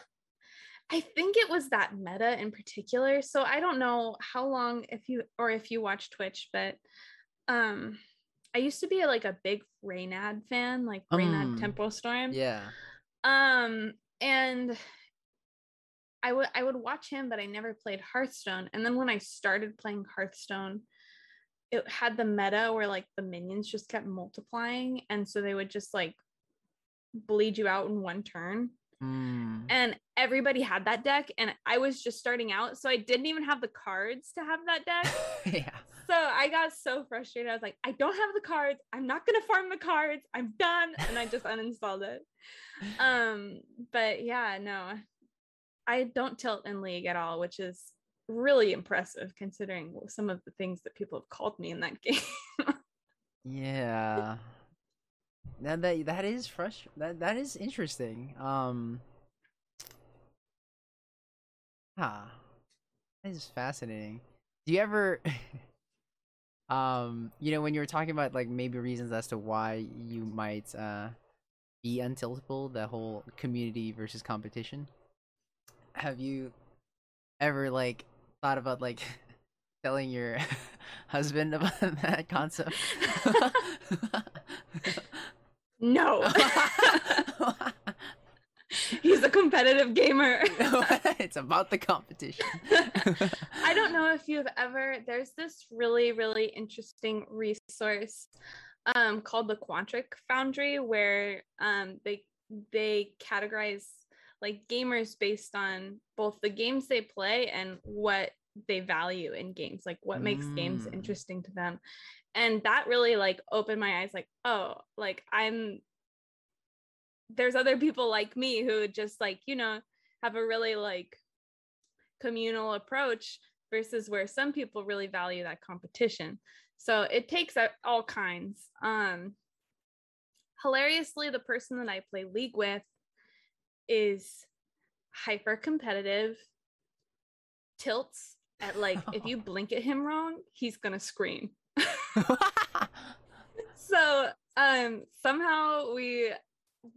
I think it was that meta in particular. So I don't know how long if you or if you watch Twitch, but um I used to be like a big Reynad fan, like Um, Tempo Storm. Yeah. Um and I would I would watch him, but I never played Hearthstone. And then when I started playing Hearthstone, it had the meta where like the minions just kept multiplying, and so they would just like bleed you out in one turn Hmm. and everybody had that deck and i was just starting out so i didn't even have the cards to have that deck yeah. so I got so frustrated. I was like, I don't have the cards. I'm not gonna farm the cards. I'm done. And I just uninstalled it. Um, but yeah, no, I don't tilt in League at all, which is really impressive considering some of the things that people have called me in that game. yeah. Now that that is fresh. That that is interesting. Um. Huh. That is fascinating. Do you ever um you know when you were talking about like maybe reasons as to why you might uh be untiltable, the whole community versus competition? Have you ever like thought about like telling your husband about that concept? no. He's a competitive gamer. it's about the competition. I don't know if you've ever there's this really really interesting resource um called the Quantic Foundry where um they they categorize like gamers based on both the games they play and what they value in games like what makes mm. games interesting to them. And that really like opened my eyes like oh like i'm there's other people like me who just like you know have a really like communal approach versus where some people really value that competition. So it takes all kinds. Um hilariously the person that i play league with is hyper competitive tilts at like if you blink at him wrong he's gonna scream so um somehow we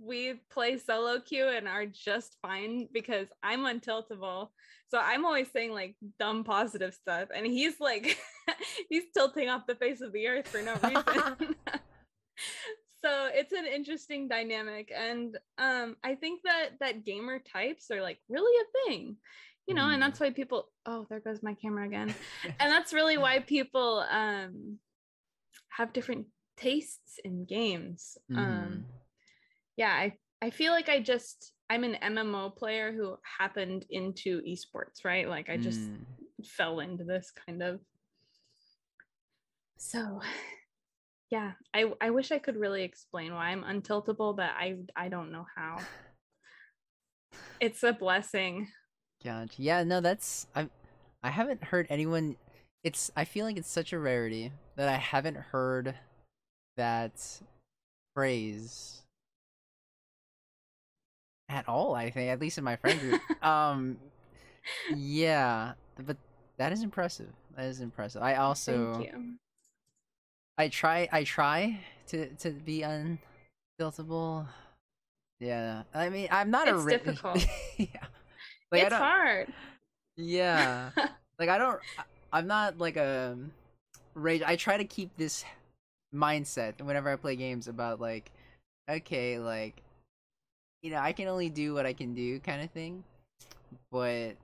we play solo queue and are just fine because I'm untiltable. So I'm always saying like dumb positive stuff. And he's like, he's tilting off the face of the earth for no reason. So it's an interesting dynamic. And um, I think that that gamer types are like really a thing. You know, mm. and that's why people oh, there goes my camera again. and that's really why people um have different tastes in games. Mm. Um yeah, I I feel like I just I'm an MMO player who happened into esports, right? Like I just mm. fell into this kind of. So, yeah, I I wish I could really explain why I'm untiltable, but I I don't know how. it's a blessing. Gotcha. Yeah, no, that's I I haven't heard anyone it's I feel like it's such a rarity that I haven't heard that phrase at all. I think, at least in my friend group. um, yeah, but that is impressive. That is impressive. I also, I try, I try to to be untiltable. Yeah, I mean, I'm not it's a ri- difficult. yeah, like, it's hard. Yeah, like I don't. I'm not like a rage. I try to keep this mindset whenever I play games about like, okay, like you know, I can only do what I can do kind of thing. But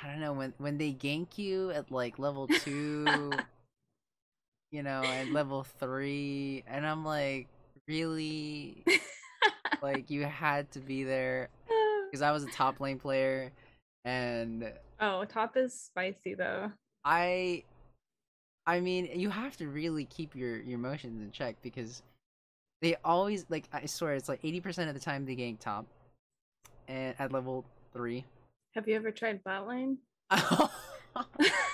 I don't know when when they gank you at like level 2 you know, at level 3 and I'm like, really like you had to be there because I was a top lane player and Oh, top is spicy though. I I mean, you have to really keep your your emotions in check because they always like I swear it's like eighty percent of the time they gank top, and at level three. Have you ever tried bot lane?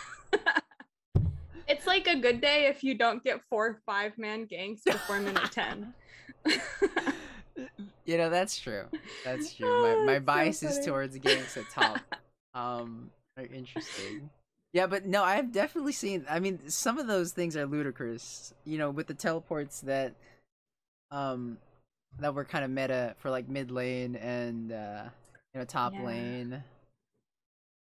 it's like a good day if you don't get four five man ganks before minute ten. you know that's true. That's true. Oh, my my bias so is towards ganks at top. Um, are interesting. Yeah, but no, I've definitely seen. I mean, some of those things are ludicrous. You know, with the teleports that um that were kind of meta for like mid lane and uh you know top yeah. lane.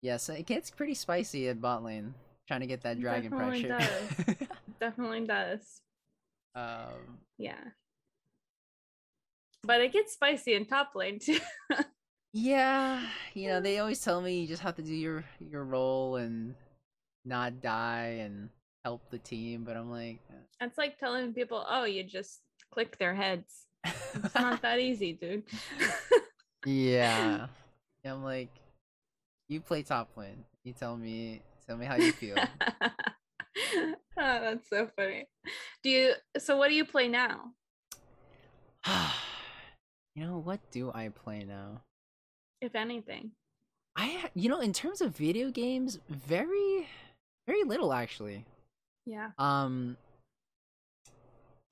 Yeah, so it gets pretty spicy at bot lane trying to get that dragon Definitely pressure. Does. Definitely does. Um yeah. But it gets spicy in top lane too. yeah, you know, they always tell me you just have to do your your role and not die and help the team, but I'm like It's like telling people, "Oh, you just click their heads. It's not that easy, dude. yeah. I'm like, you play top lane. You tell me tell me how you feel. oh, that's so funny. Do you so what do you play now? you know what do I play now? If anything. I you know in terms of video games, very very little actually. Yeah. Um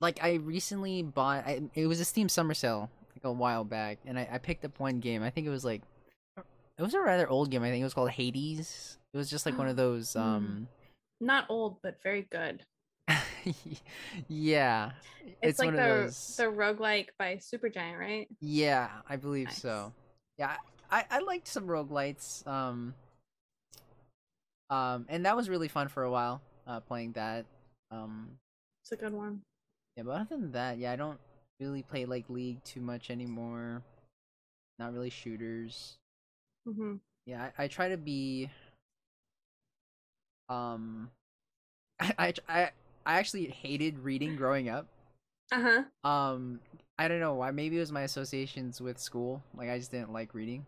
like I recently bought I, it was a Steam summer sale like a while back and I, I picked up one game. I think it was like it was a rather old game. I think it was called Hades. It was just like one of those Hmm. um Not old, but very good. yeah. It's, like one the of those the roguelike by Supergiant, right? Yeah, I believe Nice. so. Yeah, I, I liked some roguelites. Um, um, and that was really fun for a while, uh, playing that. Um, It's a good one. yeah, but other than that, yeah, I don't really play like League too much anymore. Not really shooters. Hmm Yeah, I, I try to be. Um, I, I I I actually hated reading growing up. Uh huh. Um, I don't know why. Maybe it was my associations with school. Like I just didn't like reading.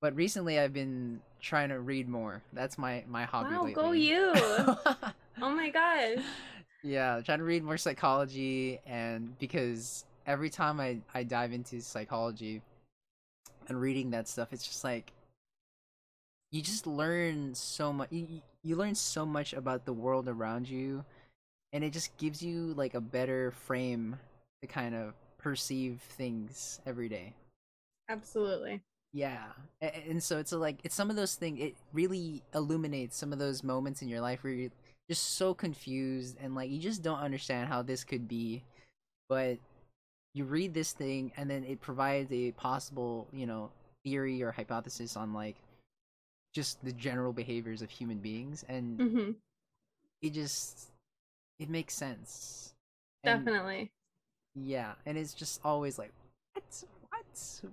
But recently, I've been trying to read more. That's my my hobby Wow, lately. go you! oh my gosh. yeah, trying to read more psychology, and because every time I I dive into psychology and reading that stuff, it's just like you just learn so much. You, you- learn so much about the world around you, and it just gives you like a better frame to kind of perceive things every day. Absolutely. Yeah, A- and so it's a, like it's some of those things. It really illuminates some of those moments in your life where you're just so confused and like you just don't understand how this could be, but you read this thing and then it provides a possible you know theory or hypothesis on like just the general behaviors of human beings and hmm it just it makes sense And- Definitely. yeah and it's just always like what what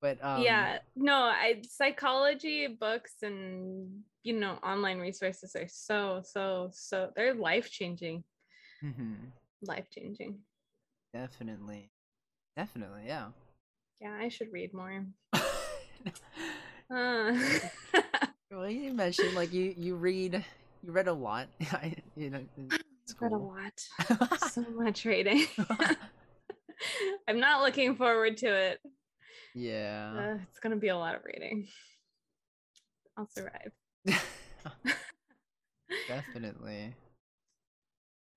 but um yeah. No, I psychology books and you know online resources are so so so they're life changing. mhm, Life changing. definitely definitely yeah Yeah, I should read more. Uh, well you mentioned like you you read you read a lot I- you know read a lot. so much reading. I'm not looking forward to it. yeah Uh, it's gonna be a lot of reading. I'll survive. Definitely.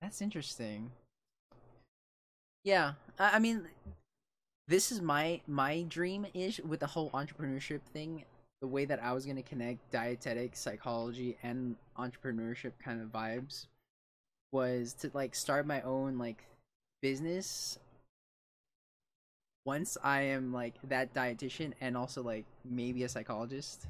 That's interesting. Yeah, I, I mean, this is my my dream ish with the whole entrepreneurship thing. The way that I was gonna connect dietetic psychology and entrepreneurship kind of vibes was to like start my own like business once I am like that dietitian and also like maybe a psychologist.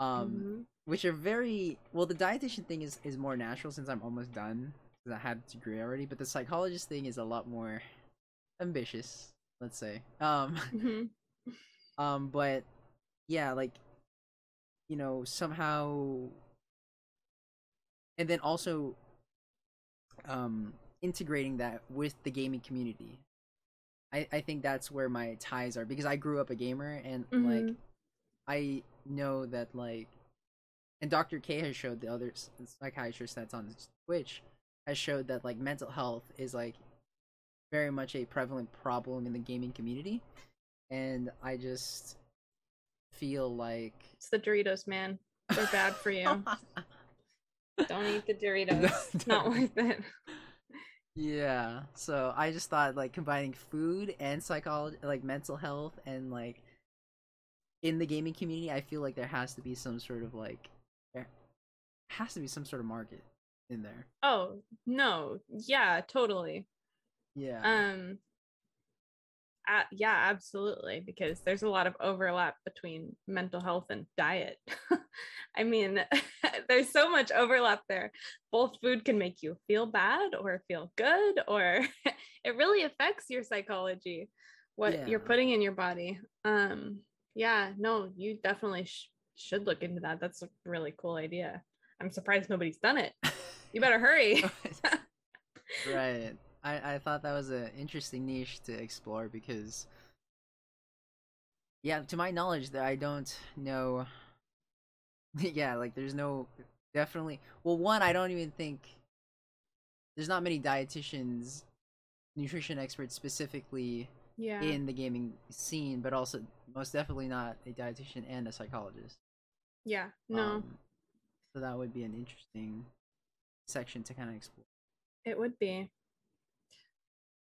Um, Mhm. which are very well the dietitian thing is is more natural since i'm almost done because i had a degree already but the psychologist thing is a lot more ambitious let's say um Mhm. um but yeah like you know somehow and then also um integrating that with the gaming community i i think that's where my ties are because i grew up a gamer and like Mhm. I know that like, and Dr. K has showed the other psychiatrist that's on Twitch has showed that like mental health is like very much a prevalent problem in the gaming community, and I just feel like It's the Doritos, man. They're bad for you. Don't eat the Doritos. It's not worth it. Yeah. So I just thought like combining food and psychology, like mental health, and like in the gaming community, I feel like there has to be some sort of like there has to be some sort of market in there. Oh no, yeah, totally. Yeah. Um, uh, yeah, absolutely, because there's a lot of overlap between mental health and diet. I mean, there's so much overlap there. Both food can make you feel bad or feel good, or it really affects your psychology, what you're putting in your body. Um, yeah, no, you definitely sh- should look into that. That's a really cool idea. I'm surprised nobody's done it. You better hurry. right. I I thought that was an interesting niche to explore because yeah, to my knowledge that I don't know yeah, like there's no definitely well one I don't even think there's not many dietitians, nutrition experts specifically Yeah. in the gaming scene, but also most definitely not a dietitian and a psychologist. yeah. No, Um, so that would be an interesting section to kind of explore. it would be.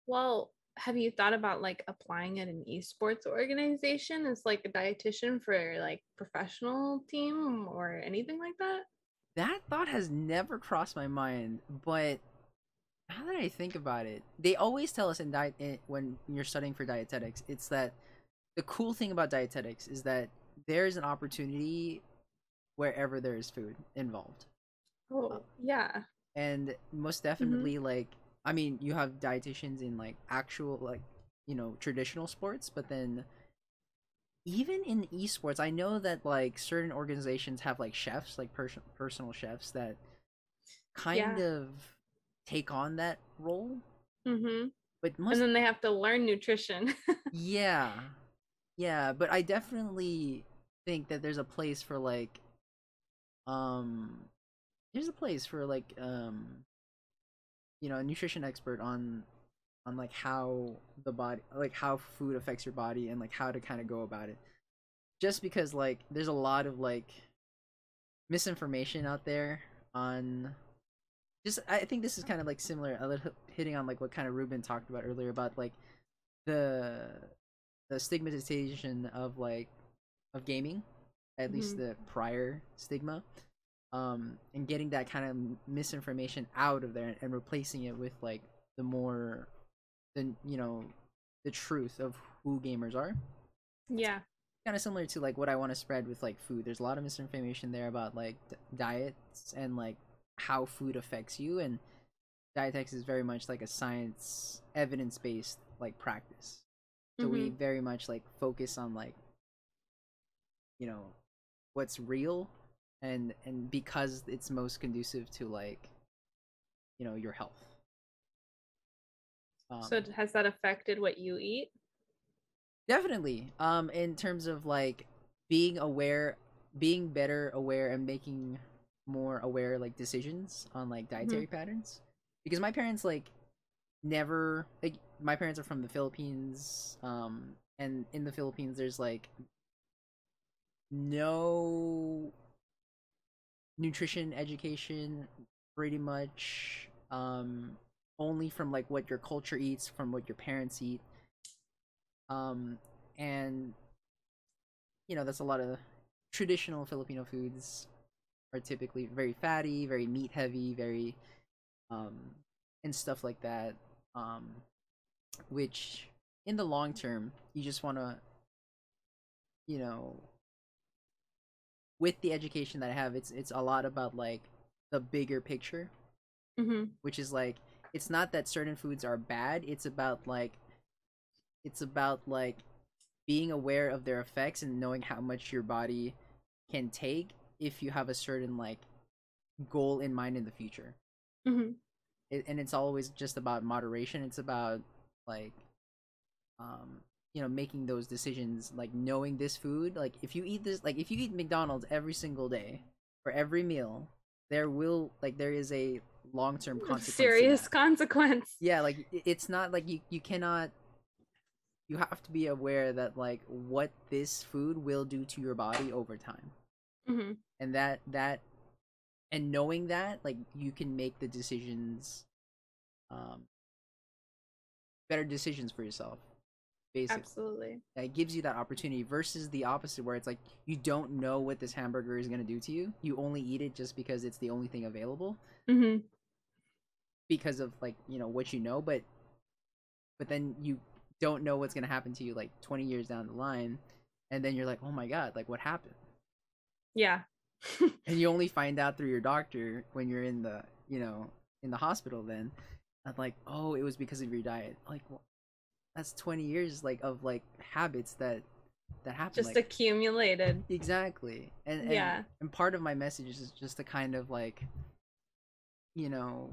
Well, have you thought about like applying at an esports organization as like a dietitian for like professional team or anything like that? That thought has never crossed my mind, but now that I think about it, they always tell us in diet in, when you're studying for dietetics, it's that the cool thing about dietetics is that there's an opportunity wherever there is food involved. Oh, yeah. and most mm-hmm. definitely like i mean you have dietitians in like actual like you know traditional sports but then even in esports i know that like certain organizations have like chefs like pers- personal chefs that kind of take on that role Mm-hmm. but most And then they have to learn nutrition. yeah yeah but i definitely think that there's a place for like um there's a place for like um you know a nutrition expert on on like how the body like how food affects your body and like how to kind of go about it. Just because like there's a lot of like misinformation out there on just i think this is kind of like similar a little hitting on like what kind of ruben talked about earlier about like the the stigmatization of like of gaming at least mm-hmm. the prior stigma um and getting that kind of misinformation out of there and replacing it with like the more the you know the truth of who gamers are yeah. kind of similar to like what I want to spread with like food. There's a lot of misinformation there about like d- diets and like how food affects you, and dietetics is very much like a science, evidence based like practice. So we very much like focus on like you know what's real, and and because it's most conducive to like you know your health. Um, so has that affected what you eat? Definitely. Um, in terms of like being aware, being better aware, and making more aware like decisions on like dietary patterns. Because my parents like never like my parents are from the Philippines. Um, and in the Philippines, there's like no nutrition education, pretty much. Um, only from like what your culture eats, from what your parents eat um and you know that's a lot of traditional filipino foods are typically very fatty very meat heavy very um and stuff like that um which in the long term you just want to you know with the education that i have it's it's a lot about like the bigger picture Mm-hmm. which is like it's not that certain foods are bad it's about like it's about like being aware of their effects and knowing how much your body can take if you have a certain like goal in mind in the future Mm-hmm. it, and it's always just about moderation it's about like um you know making those decisions like knowing this food like if you eat this like if you eat mcdonald's every single day for every meal there will like there is a long-term consequence Serious consequence. yeah like it's not like you you cannot you have to be aware that like what this food will do to your body over time Mm-hmm. and that that and knowing that like you can make the decisions um better decisions for yourself basically Absolutely. that gives you that opportunity versus the opposite where it's like you don't know what this hamburger is going to do to you you only eat it just because it's the only thing available Mm-hmm. because of like you know what you know but but then you don't know what's going to happen to you like 20 years down the line and then you're like oh my god like what happened Yeah. and you only find out through your doctor when you're in the you know in the hospital then i'm like oh it was because of your diet like well, that's 20 years like of like habits that that happen Just like, accumulated. exactly and, and Yeah. and part of my message is just to kind of like you know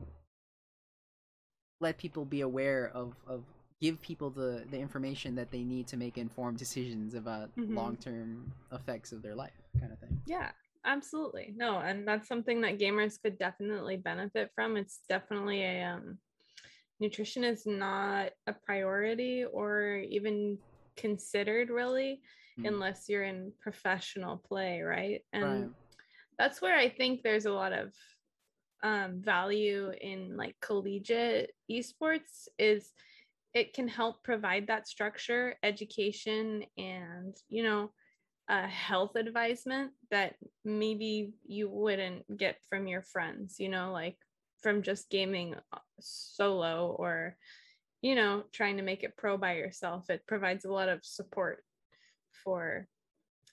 let people be aware of of give people the the information that they need to make informed decisions about Mhm. long-term effects of their life kind of thing Yeah. absolutely no and that's something that gamers could definitely benefit from it's definitely a um nutrition is not a priority or even considered really mm. unless you're in professional play right and right. that's where i think there's a lot of um, value in like collegiate esports is it can help provide that structure education and you know a health advisement that maybe you wouldn't get from your friends you know like from just gaming uh, solo or you know trying to make it pro by yourself. It provides a lot of support for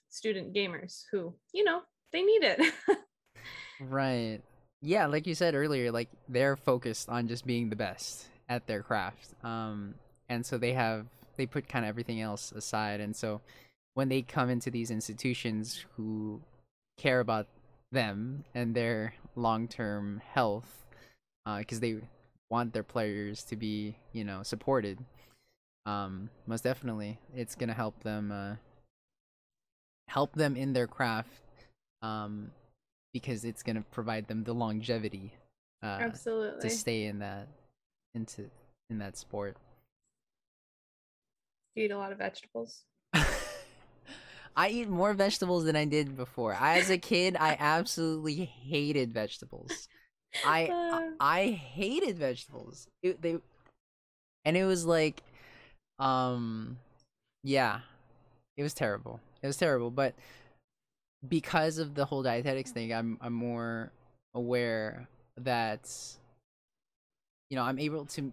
student gamers who you know they need it. Right. Yeah like you said earlier like they're focused on just being the best at their craft um and so they have they put kind of everything else aside and so when they come into these institutions who care about them and their long-term health because uh, they want their players to be you know supported um most definitely it's gonna help them uh help them in their craft um because it's gonna provide them the longevity uh absolutely to stay in that into in that sport you eat a lot of vegetables I eat more vegetables than I did before. I, as a kid, I absolutely hated vegetables. I uh. I hated vegetables. It, they and it was like um yeah. It was terrible. It was terrible, but because of the whole dietetics thing, I'm I'm more aware that you know, I'm able to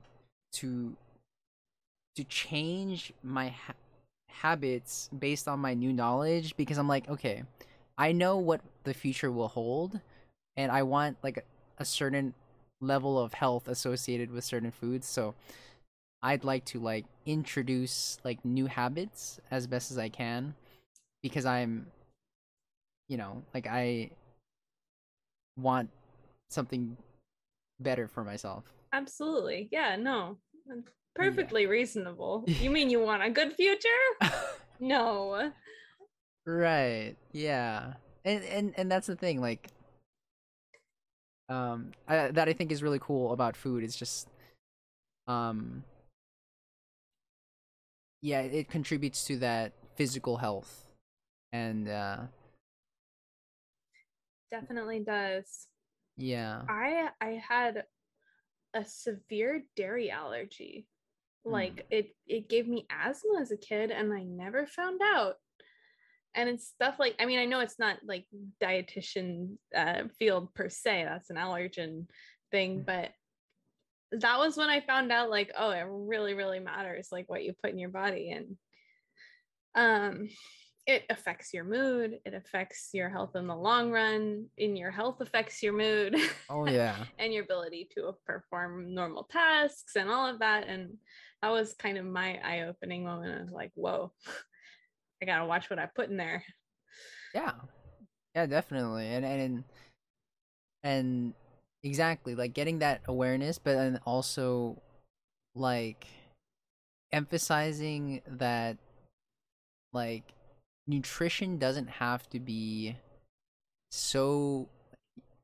to to change my ha- habits based on my new knowledge because I'm like, okay, I know what the future will hold and I want like a certain level of health associated with certain foods so i'd like to like introduce like new habits as best as i can because i'm you know like i want something better for myself. Absolutely. Yeah no. Perfectly yeah. reasonable. You mean you want a good future? No. Right. Yeah. And and and that's the thing like um I, that I think is really cool about food is just um yeah it contributes to that physical health and uh definitely does. Yeah. I i had a severe dairy allergy. Like mm. it it gave me asthma as a kid and i never found out and it's stuff like i mean i know it's not like dietitian uh, field per se that's an allergen thing mm. but that was when i found out like oh it really really matters like what you put in your body. And um it affects your mood it affects your health in the long run in your health affects your mood oh yeah. and your ability to perform normal tasks and all of that. And that was kind of my eye-opening moment of like whoa I gotta watch what I put in there. Yeah, yeah, definitely, and and and exactly like getting that awareness, but then also like emphasizing that like nutrition doesn't have to be so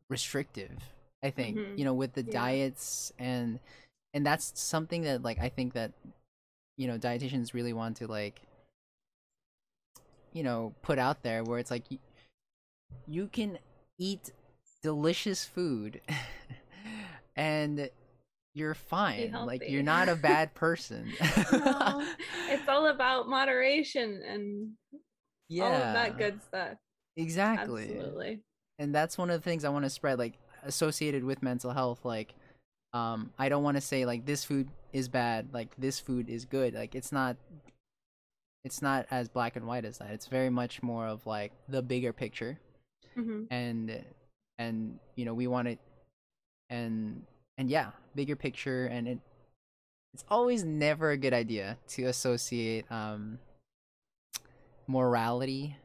restrictive i think mm-hmm. you know with the yeah. diets and and that's something that like i think that you know dietitians really want to like you know put out there where it's like you, you can eat delicious food and you're fine. Like you're not a bad person. No, it's all about moderation and yeah all of that good stuff. Exactly. Absolutely. And that's one of the things i want to spread like associated with mental health like um i don't want to say like this food is bad like this food is good. Like it's not it's not as black and white as that. It's very much more of like the bigger picture, mm-hmm. and and you know we want it, and and yeah, bigger picture, and it it's always never a good idea to associate um morality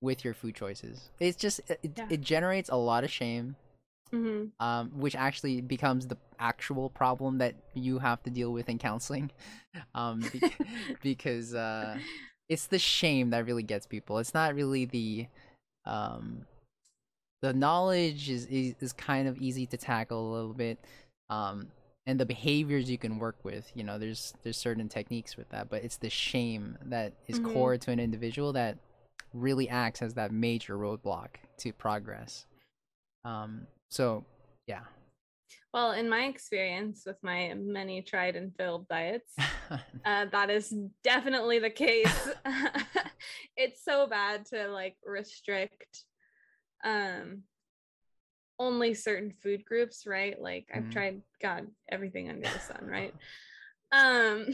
with your food choices. It's just it, yeah. it generates a lot of shame mm-hmm. um, which actually becomes the actual problem that you have to deal with in counseling, um, be- because uh, it's the shame that really gets people. It's not really the um, the knowledge is, is is kind of easy to tackle a little bit um and the behaviors you can work with you know there's there's certain techniques with that but it's the shame that is Mhm. core to an individual that really acts as that major roadblock to progress um so yeah Well, in my experience with my many tried and failed diets, uh, that is definitely the case. it's so bad to like restrict um only certain food groups, right? Like I've Mhm. tried God everything under the sun, right? Um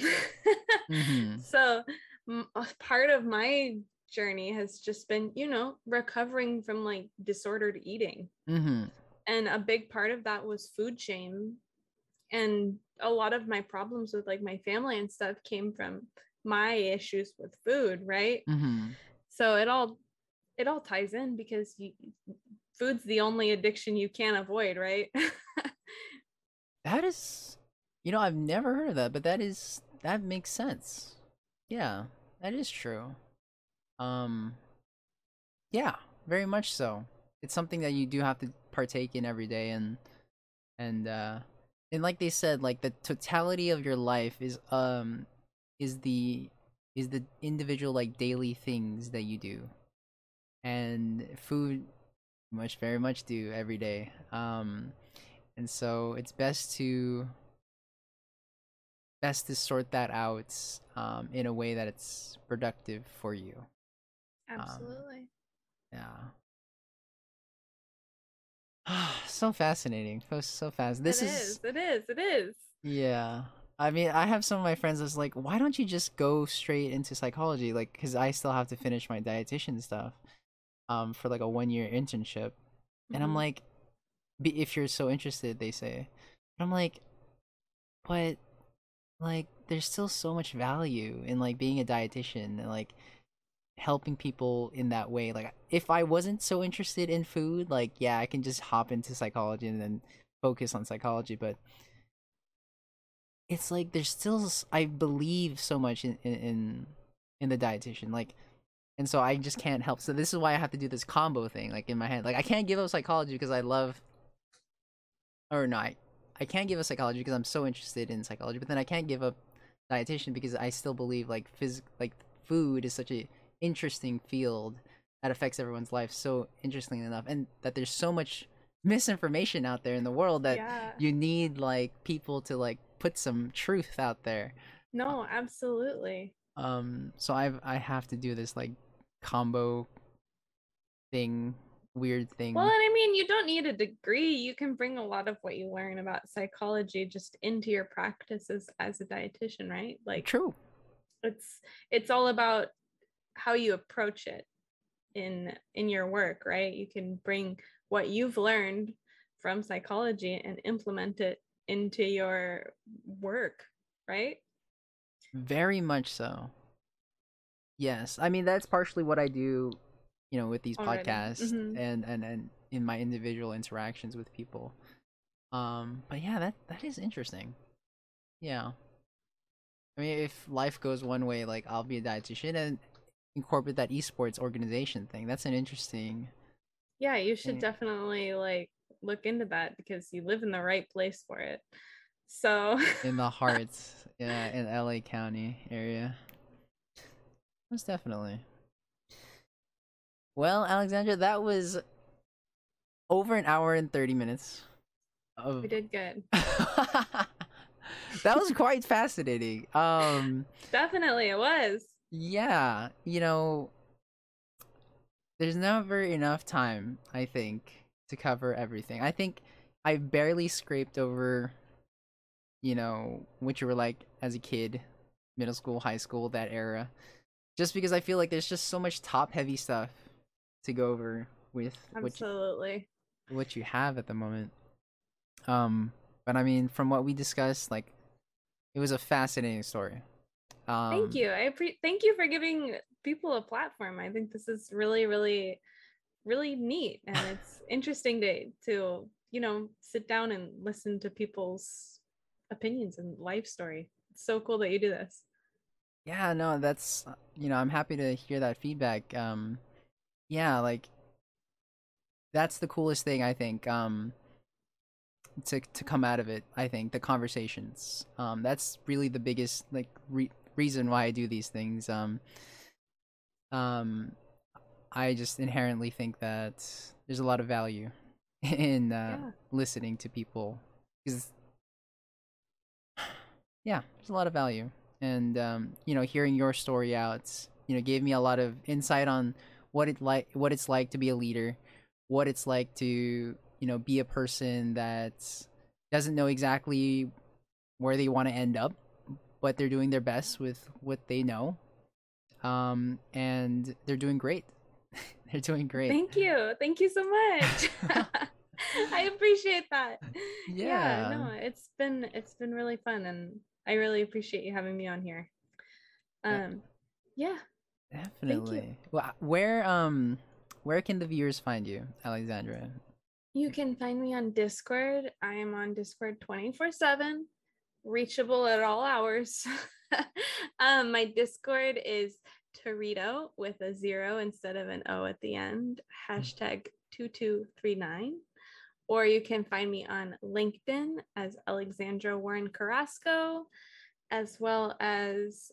Mhm. so m- part of my journey has just been, you know, recovering from like disordered eating hmm and a big part of that was food shame and a lot of my problems with like my family and stuff came from my issues with food right hmm so it all it all ties in because you, food's the only addiction you can't avoid right That is, you know, I've never heard of that, but that is that makes sense. Yeah, that is true. Um, yeah, very much so. It's something that you do have to partake in every day, and and uh, and like they said, like the totality of your life is um is the is the individual like daily things that you do, and food much very much do every day. Um, and so it's best to best to sort that out um, in a way that it's productive for you. Absolutely. yeah so fascinating. So, so fast. This It is it is. It is. Yeah. I mean i have some of my friends that's like why don't you just go straight into psychology? Like because i still have to finish my dietitian stuff um for like a one year internship. And i'm Mhm. like be if you're so interested they say. But i'm like but like there's still so much value in like being a dietitian and like helping people in that way. Like if i wasn't so interested in food like yeah i can just hop into psychology and then focus on psychology but it's like there's still i believe so much in in in, the dietitian like and so i just can't help. So this is why i have to do this combo thing like in my head. Like i can't give up psychology because i love or no i, I can't give up psychology because i'm so interested in psychology but then i can't give up dietitian because i still believe like phys- like food is such a interesting field that affects everyone's life so interestingly enough and that there's so much misinformation out there in the world that yeah. you need like people to like put some truth out there. No absolutely. um so i've i have to do this like combo thing weird thing. Well, and I mean, you don't need a degree. You can bring a lot of what you learn about psychology just into your practices as a dietitian, right? Like true. it's it's all about how you approach it in in your work, right? You can bring what you've learned from psychology and implement it into your work, right? very much so yes i mean that's partially what i do you know with these Already. podcasts Mhm. and and and in my individual interactions with people um but yeah that that is interesting yeah i mean if life goes one way like i'll be a dietitian and incorporate that esports organization thing that's an interesting Yeah, you should Yeah. definitely like look into that because you live in the right place for it. So in the heart yeah in la county area most definitely well alexandra that was over an hour and 30 minutes of we did good. that was quite fascinating um Definitely it was. Yeah you know there's never enough time i think to cover everything. I think i barely scraped over you know what you were like as a kid middle school high school that era just because i feel like there's just so much top heavy stuff to go over with what you, Absolutely. what you have at the moment. Um but i mean from what we discussed like it was a fascinating story um Thank you. I appre- thank you for giving people a platform. I think this is really, really, really neat, and it's interesting to to you know sit down and listen to people's opinions and life story. It's so cool that you do this. yeah no that's you know i'm happy to hear that feedback um yeah like that's the coolest thing I think. Um, to to come out of it, I think the conversations. Um, that's really the biggest like re- reason why I do these things. Um, um, I just inherently think that there's a lot of value in uh, Yeah. listening to people because yeah, there's a lot of value, and um, you know, hearing your story out, you know, gave me a lot of insight on what it like, what it's like to be a leader, what it's like to you know be a person that doesn't know exactly where they want to end up, but they're doing their best with what they know, um, and they're doing great. they're doing great. Thank you. Thank you so much. I appreciate that. Yeah. no, it's been it's been really fun and I really appreciate you having me on here. Yeah. Um yeah. Definitely. Well, where um where can the viewers find you, Alexandra? You can find me on Discord. I am on Discord 24/7, reachable at all hours. um my Discord is Torito with a zero instead of an O at the end. Hashtag 2239. Or you can find me on LinkedIn as Alexandra Warren Carrasco, as well as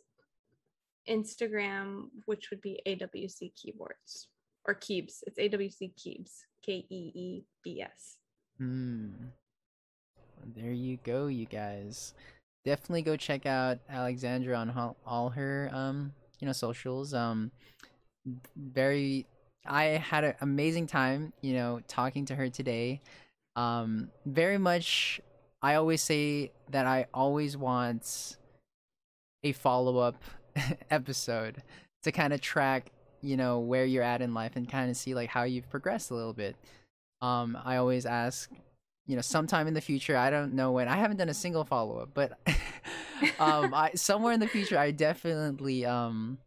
Instagram, which would be AWC Keyboards or Keebs. It's AWC Keebs, K E E B S. Hmm. There you go, you guys. Definitely go check out Alexandra on all, all her um you know socials. Um, very. I had an amazing time, you know, talking to her today. Um, very much. I always say that I always want a follow up episode to kind of track, you know, where you're at in life and kind of see like how you've progressed a little bit. Um, I always ask, you know, sometime in the future, I don't know when. I haven't done a single follow up, but um, I somewhere in the future, I definitely um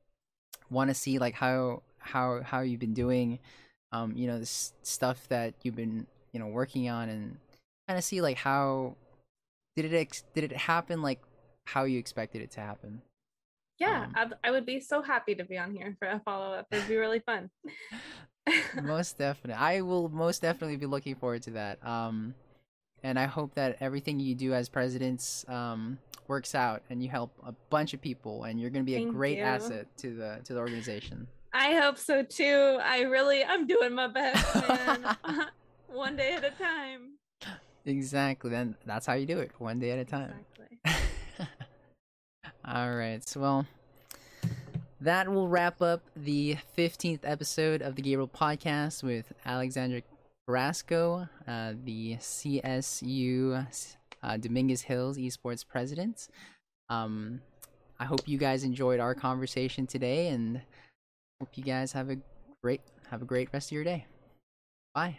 want to see like how how how you've been doing, um, you know, this stuff that you've been you know working on, and kind of see like how did it ex- did it happen like how you expected it to happen. Yeah, Um, I'd, I would be so happy to be on here for a follow up. It'd be really fun. most definitely i will most definitely be looking forward to that um and i hope that everything you do as presidents um works out and you help a bunch of people and you're going to be a Thank great you. asset to the to the organization I hope so too. I really, I'm doing my best, man. One day at a time. exactly then that's how you do it one day at a time Exactly. all right so well that will wrap up the 15th episode of the Gabriel podcast with Alexandra Carrasco, uh, the CSU uh, Dominguez Hills esports president. Um, I hope you guys enjoyed our conversation today, and hope you guys have a great have a great rest of your day. Bye.